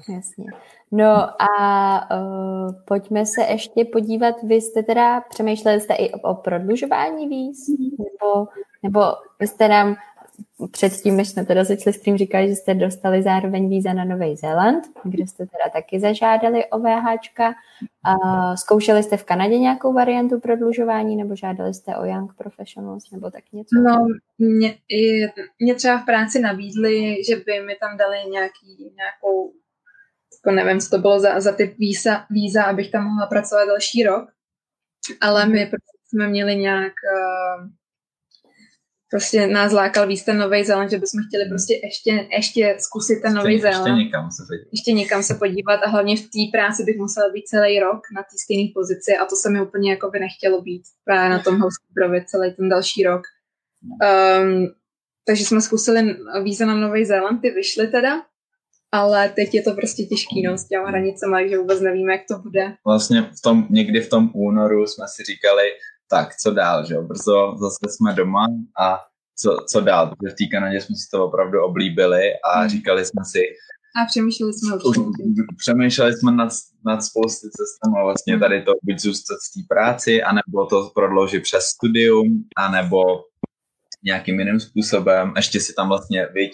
Speaker 3: Jasně. No a uh, pojďme se ještě podívat, vy jste teda, přemýšleli jste i o, o prodlužování víz? Nebo, nebo vy jste nám předtím, než jsme teda začali s tím, říkali, že jste dostali zároveň víza na Nový Zéland, kde jste teda taky zažádali o VHčka. Uh, zkoušeli jste v Kanadě nějakou variantu prodlužování, nebo žádali jste o Young Professionals, nebo tak něco?
Speaker 4: No, mě, mě třeba v práci nabídli, že by mi tam dali nějaký, nějakou jako nevím, co to bylo za, za typ víza, víza, abych tam mohla pracovat další rok, ale my prostě jsme měli nějak uh, prostě nás lákal víc ten Nový Zéland, že bychom chtěli prostě ještě, ještě zkusit ten Nový Zéland.
Speaker 6: Ještě někam se podívat.
Speaker 4: Ještě někam se podívat a hlavně v té práci bych musela být celý rok na té stejné pozici a to se mi úplně jako by nechtělo být právě na tom housekeeperovi celý ten další rok. Um, takže jsme zkusili víza na Nový Zéland, ty vyšly teda ale teď je to prostě těžký no, s těma hranicemi, takže vůbec nevíme, jak to bude.
Speaker 6: Vlastně v tom, někdy v tom únoru jsme si říkali, tak co dál, že jo, brzo zase jsme doma a co, co dál, protože v té Kanadě jsme si to opravdu oblíbili a hmm. říkali jsme si,
Speaker 4: a přemýšleli jsme
Speaker 6: Přemýšleli jsme nad, nad spousty cestami vlastně hmm. tady to buď zůstat v té práci, anebo to prodloužit přes studium, anebo nějakým jiným způsobem. Ještě si tam vlastně, viď,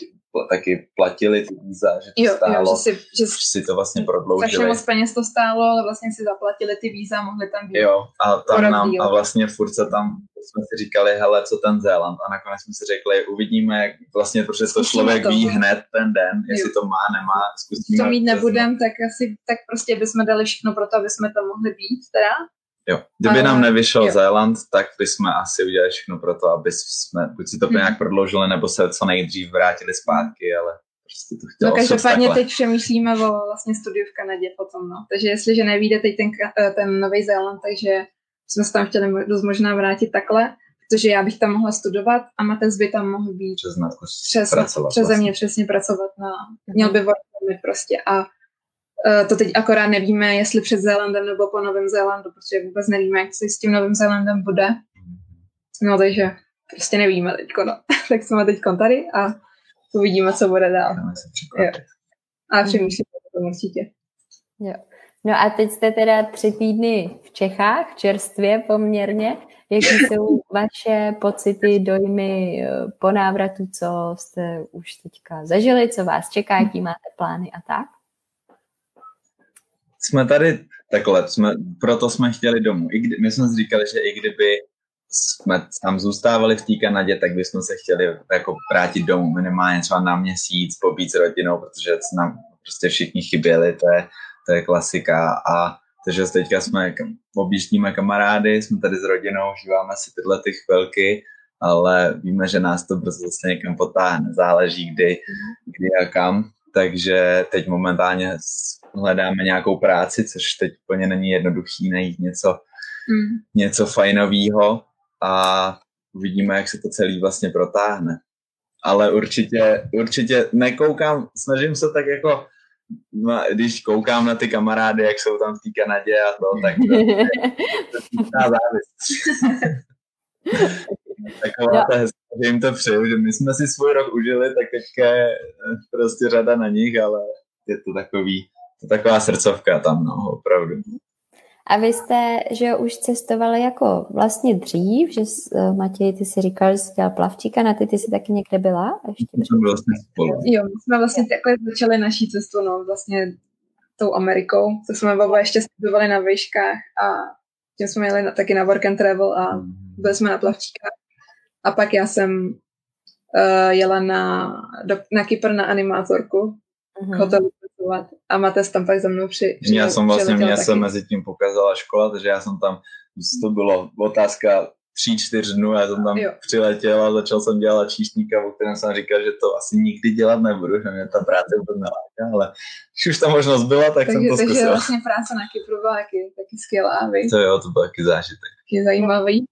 Speaker 6: taky platili ty víza, že to jo, stálo, jo, že, si, že, že si to vlastně prodloužili.
Speaker 4: Strašně moc peněz to stálo, ale vlastně si zaplatili ty víza, mohli tam být.
Speaker 6: Jo, a, tam nám, a vlastně furt se tam jsme si říkali, hele, co ten Zéland? A nakonec jsme si řekli, uvidíme, jak vlastně, protože to člověk to. ví hned ten den, jestli jo. to má, nemá, zkusíme.
Speaker 4: To mít nebudem, tak asi, tak prostě bychom dali všechno pro to, aby jsme tam mohli být teda.
Speaker 6: Jo, kdyby nám nevyšel jo. Zéland, tak bychom asi udělali všechno pro to, aby jsme buď si to hmm. nějak prodloužili, nebo se co nejdřív vrátili zpátky, ale prostě to chtělo
Speaker 4: No každopádně teď přemýšlíme o vlastně studiu v Kanadě potom, no. Takže jestliže nevíde teď ten, eh, ten Nový Zéland, takže jsme se tam chtěli dost možná vrátit takhle, protože já bych tam mohla studovat a Matez by tam mohl být
Speaker 6: přes, přes,
Speaker 4: pracovat, přes vlastně. přesně pracovat na, měl by prostě a to teď akorát nevíme, jestli před Zélandem nebo po Novém Zélandu, protože vůbec nevíme, jak se s tím Novým Zélandem bude. No takže prostě nevíme teď, no. <laughs> tak jsme teď tady a uvidíme, co bude dál. Jo. A přemýšlíme o tom určitě.
Speaker 3: Jo. No a teď jste teda tři týdny v Čechách, čerstvě poměrně. Jaký jsou <laughs> vaše pocity, dojmy eh, po návratu, co jste už teďka zažili, co vás čeká, jaký máte plány a tak?
Speaker 6: Jsme tady takhle, jsme, proto jsme chtěli domů. I kdy, my jsme si říkali, že i kdyby jsme tam zůstávali v té Kanadě, tak bychom se chtěli jako vrátit domů minimálně třeba na měsíc, pobít s rodinou, protože nám prostě všichni chyběli, to je, to je klasika. A takže teďka jsme objíždíme kamarády, jsme tady s rodinou, užíváme si tyhle ty chvilky, ale víme, že nás to brzo zase někam potáhne, záleží kdy, kdy a kam, takže teď momentálně hledáme nějakou práci, což teď úplně není jednoduchý najít něco, mm. něco fajnového a uvidíme, jak se to celý vlastně protáhne. Ale určitě, určitě nekoukám, snažím se tak jako, když koukám na ty kamarády, jak jsou tam v té Kanadě a to, tak to, to, to, Taková ta hezká, že jim to přeju, že my jsme si svůj rok užili, tak teďka je prostě řada na nich, ale je to takový, to taková srdcovka tam, no, opravdu.
Speaker 3: A vy jste, že jo, už cestovali jako vlastně dřív, že uh, Matěj, ty si říkal, že jsi dělal plavčíka, na ty, ty jsi taky někde byla? Ještě
Speaker 6: jsme vlastně spolu.
Speaker 4: Jo, my jsme vlastně takhle začali naší cestu, no, vlastně tou Amerikou, co jsme oba ještě studovali na výškách a tím jsme jeli na, taky na work and travel a mm. byli jsme na plavčíkách. A pak já jsem uh, jela na, do, na Kypr na animátorku, mm-hmm. hotelu pracovat a Mates tam pak za mnou při,
Speaker 6: při Já jsem vlastně, mě se mezi tím pokazala škola, takže já jsem tam, to bylo otázka tří, čtyř dnů, já jsem tam jo. přiletěl a začal jsem dělat číšníka, o kterém jsem říkal, že to asi nikdy dělat nebudu, že mě ta práce vůbec neláká, ale když už ta možnost byla, tak takže, jsem to zkusil.
Speaker 4: Takže vlastně práce na Kypru byla taky, taky skvělá, vy?
Speaker 6: To jo, to byl taky zážitek.
Speaker 4: Taky zajímavý.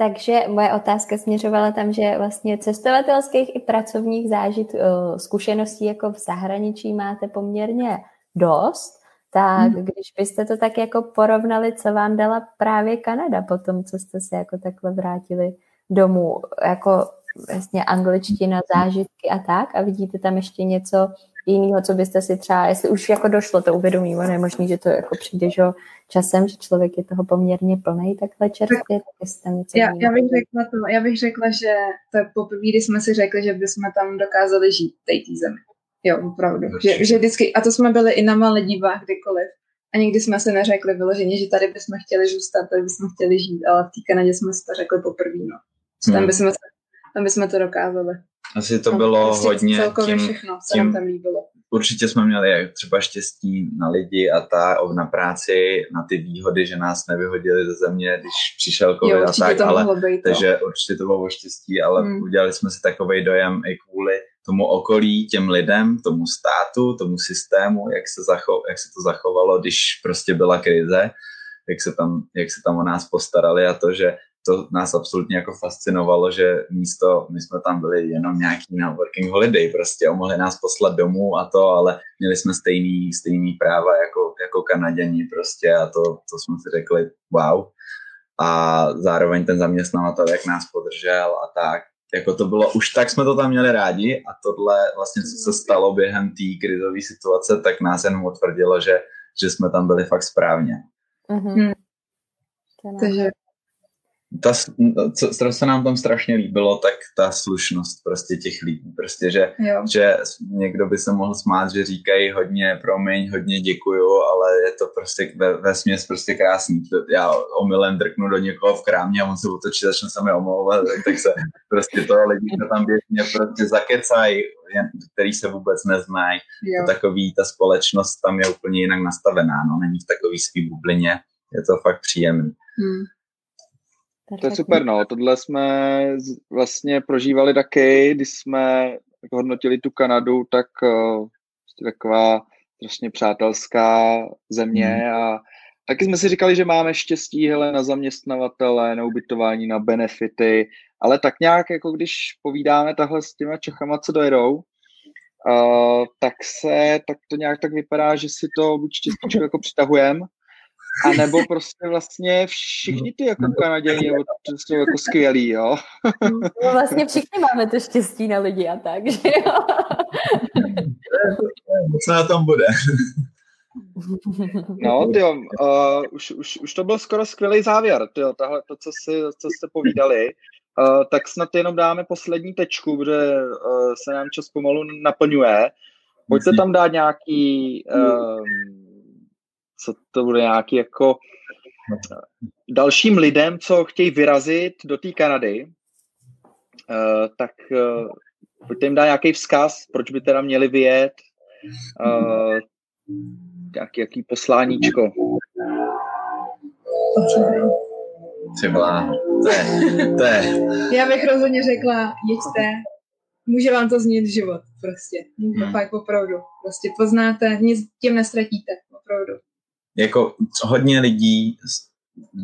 Speaker 3: Takže moje otázka směřovala tam, že vlastně cestovatelských i pracovních zážit, eh, zkušeností jako v zahraničí máte poměrně dost, tak hmm. když byste to tak jako porovnali, co vám dala právě Kanada po tom, co jste se jako takhle vrátili domů, jako vlastně angličtina, zážitky a tak? A vidíte tam ještě něco jiného, co byste si třeba, jestli už jako došlo to uvědomí, ono je možný, že to jako přijde že časem, že člověk je toho poměrně plný takhle čerstvě, tak jestli tam něco
Speaker 4: já, já, bych řekla to, já bych řekla, že to je poprvé, kdy jsme si řekli, že bychom tam dokázali žít v té zemi. Jo, opravdu. Že, že vždycky, a to jsme byli i na Maledivách kdykoliv. A nikdy jsme se neřekli vyloženě, že tady bychom chtěli zůstat, tady bychom chtěli žít, ale v té Kanadě jsme si to řekli poprvé. No. Tam, hmm. bychom, tam bychom to dokázali.
Speaker 6: Asi to bylo prostě hodně
Speaker 4: celkově tím, všechno se tím, nám tam líbilo.
Speaker 6: Určitě jsme měli třeba štěstí na lidi a ta, na práci, na ty výhody, že nás nevyhodili ze země, když přišel covid jo, a tak, ale být, takže no. určitě to bylo štěstí, ale hmm. udělali jsme si takový dojem i kvůli tomu okolí, těm lidem, tomu státu, tomu systému, jak se, zacho- jak se to zachovalo, když prostě byla krize, jak se, tam, jak se tam o nás postarali a to, že to nás absolutně jako fascinovalo, že místo, my jsme tam byli jenom nějaký na working holiday prostě a mohli nás poslat domů a to, ale měli jsme stejný, stejný práva jako, jako Kanaděni prostě a to, to jsme si řekli wow. A zároveň ten zaměstnavatel, jak nás podržel a tak, jako to bylo, už tak jsme to tam měli rádi a tohle vlastně, co se stalo během té krizové situace, tak nás jenom potvrdilo, že, že jsme tam byli fakt správně. Mm-hmm.
Speaker 4: Takže
Speaker 6: ta, co, co se nám tam strašně líbilo, tak ta slušnost prostě těch lidí, prostě, že, že někdo by se mohl smát, že říkají hodně promiň, hodně děkuju, ale je to prostě ve, ve směs prostě krásný. Já omylem drknu do někoho v krámě a on se otočí, začne se mi omlouvat, tak, tak se prostě to lidi, kdo tam běžně prostě zakecají, který se vůbec neznají. Takový, ta společnost tam je úplně jinak nastavená, no, není v takový svý bublině, je to fakt příjemný. Hmm.
Speaker 5: To je super, no. Tohle jsme vlastně prožívali taky, když jsme hodnotili tu Kanadu, tak uh, taková strašně přátelská země hmm. a taky jsme si říkali, že máme štěstí hele, na zaměstnavatele, na ubytování, na benefity, ale tak nějak, jako když povídáme tahle s těma Čechama, co dojedou, uh, tak se, tak to nějak tak vypadá, že si to buď štěstíčko <laughs> jako přitahujeme, a nebo prostě vlastně všichni ty jako Kanaděni jsou jako skvělí, jo. <laughs>
Speaker 3: No vlastně všichni máme to štěstí na lidi a tak, že jo. <laughs>
Speaker 6: Co na tom bude?
Speaker 5: No, tyjo, uh, už, už, už to byl skoro skvělý závěr, tyjo, tahle, to, co, si, co jste povídali. Uh, tak snad jenom dáme poslední tečku, protože uh, se nám čas pomalu naplňuje. Pojďte tam dát nějaký uh, co to bude nějaký jako dalším lidem, co chtějí vyrazit do té Kanady, uh, tak uh, pojďte jim dát nějaký vzkaz, proč by teda měli vyjet, nějaký, jaký posláníčko.
Speaker 6: Ty to je, to je.
Speaker 4: Já bych rozhodně řekla, jeďte, může vám to změnit život, prostě. Může hmm. fakt opravdu. Prostě poznáte, nic tím nestratíte, opravdu
Speaker 6: jako hodně lidí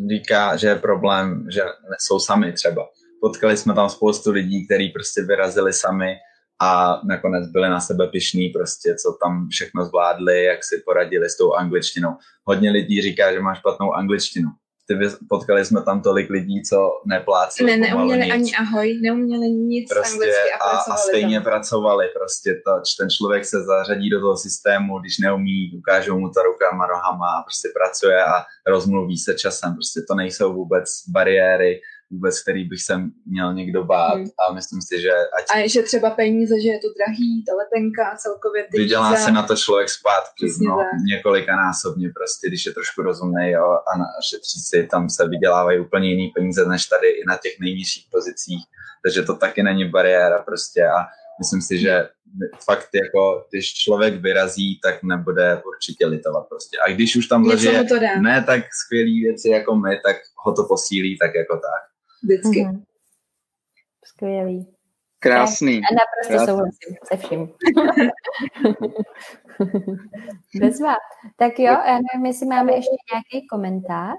Speaker 6: říká, že je problém, že jsou sami třeba. Potkali jsme tam spoustu lidí, kteří prostě vyrazili sami a nakonec byli na sebe pišní, prostě co tam všechno zvládli, jak si poradili s tou angličtinou. Hodně lidí říká, že má špatnou angličtinu. Ty, potkali jsme tam tolik lidí, co nepláceli
Speaker 4: Ne, neuměli ani ahoj, neuměli nic
Speaker 6: prostě
Speaker 4: anglicky a,
Speaker 6: a, a stejně tam. pracovali. Prostě to, ten člověk se zařadí do toho systému, když neumí, ukážou mu to rukama, nohama a prostě pracuje a rozmluví se časem. Prostě to nejsou vůbec bariéry, vůbec, který bych se měl někdo bát hmm. a myslím si, že... Ať...
Speaker 4: A že třeba peníze, že je to drahý, ta letenka a celkově ty
Speaker 6: Vydělá se na to člověk zpátky, no, několikanásobně prostě, když je trošku rozumný jo, a na, šetří si, tam se vydělávají úplně jiný peníze než tady i na těch nejnižších pozicích, takže to taky není bariéra prostě a myslím si, že fakt jako, když člověk vyrazí, tak nebude určitě litovat prostě. A když už tam zažije ne tak skvělý věci jako my, tak ho to posílí tak jako tak.
Speaker 4: Vždycky. Mm-hmm.
Speaker 3: Skvělý.
Speaker 5: Krásný.
Speaker 3: A naprosto souhlasím se vším. <laughs> Bezva. Tak jo, já nevím, jestli máme ještě nějaký komentář.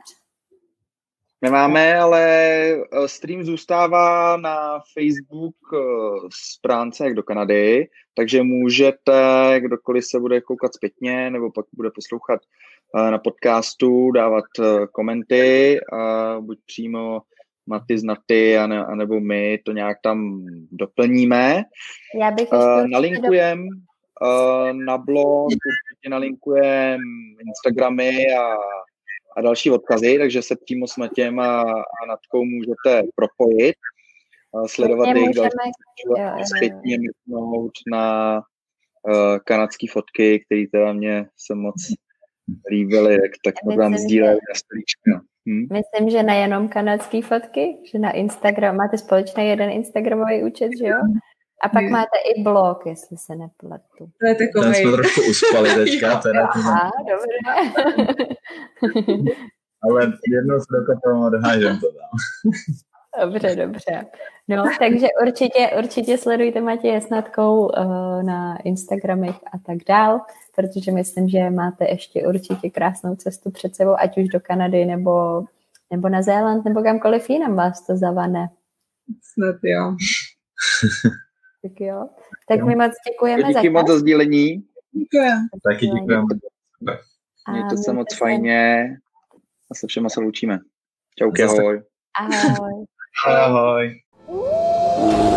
Speaker 5: Nemáme, ale eh, stream zůstává na Facebook eh, stránce jak do Kanady, takže můžete, kdokoliv se bude koukat zpětně nebo pak bude poslouchat eh, na podcastu, dávat komenty, buď přímo Maty z Naty, anebo my to nějak tam doplníme.
Speaker 3: Já bych
Speaker 5: uh, nalinkujem uh, na blog, určitě nalinkujem Instagramy a, a další odkazy, takže se přímo s Matěm a, a Natkou můžete propojit, uh, sledovat jejich další a zpětně na uh, kanadské fotky, které teda mě se moc líbily, jak tak to tam sdíleli na stolíčku.
Speaker 3: Hmm. Myslím, že nejenom kanadské fotky, že na Instagram máte společný jeden Instagramový účet, že jo? A pak hmm. máte i blog, jestli se nepletu.
Speaker 4: To je takový.
Speaker 6: Ten jsme trošku uspali <laughs> teďka. Teda
Speaker 3: Aha, dobré.
Speaker 6: Ale jednou se do toho odhážem to dám. <laughs>
Speaker 3: Dobře, dobře. No, takže určitě, určitě sledujte Matěje Snadkou uh, na Instagramech a tak dál, protože myslím, že máte ještě určitě krásnou cestu před sebou, ať už do Kanady nebo, nebo na Zéland, nebo kamkoliv jinam vás to zavane.
Speaker 4: Snad jo. <laughs>
Speaker 3: tak jo. Tak jo. my moc děkujeme
Speaker 5: Díky za Díky moc za sdílení.
Speaker 4: Děkujeme.
Speaker 6: Taky děkujeme.
Speaker 5: Mějte se moc fajně a se všema se loučíme. Čauky, ahoj.
Speaker 3: Ahoj.
Speaker 6: Ahoj. ahoj.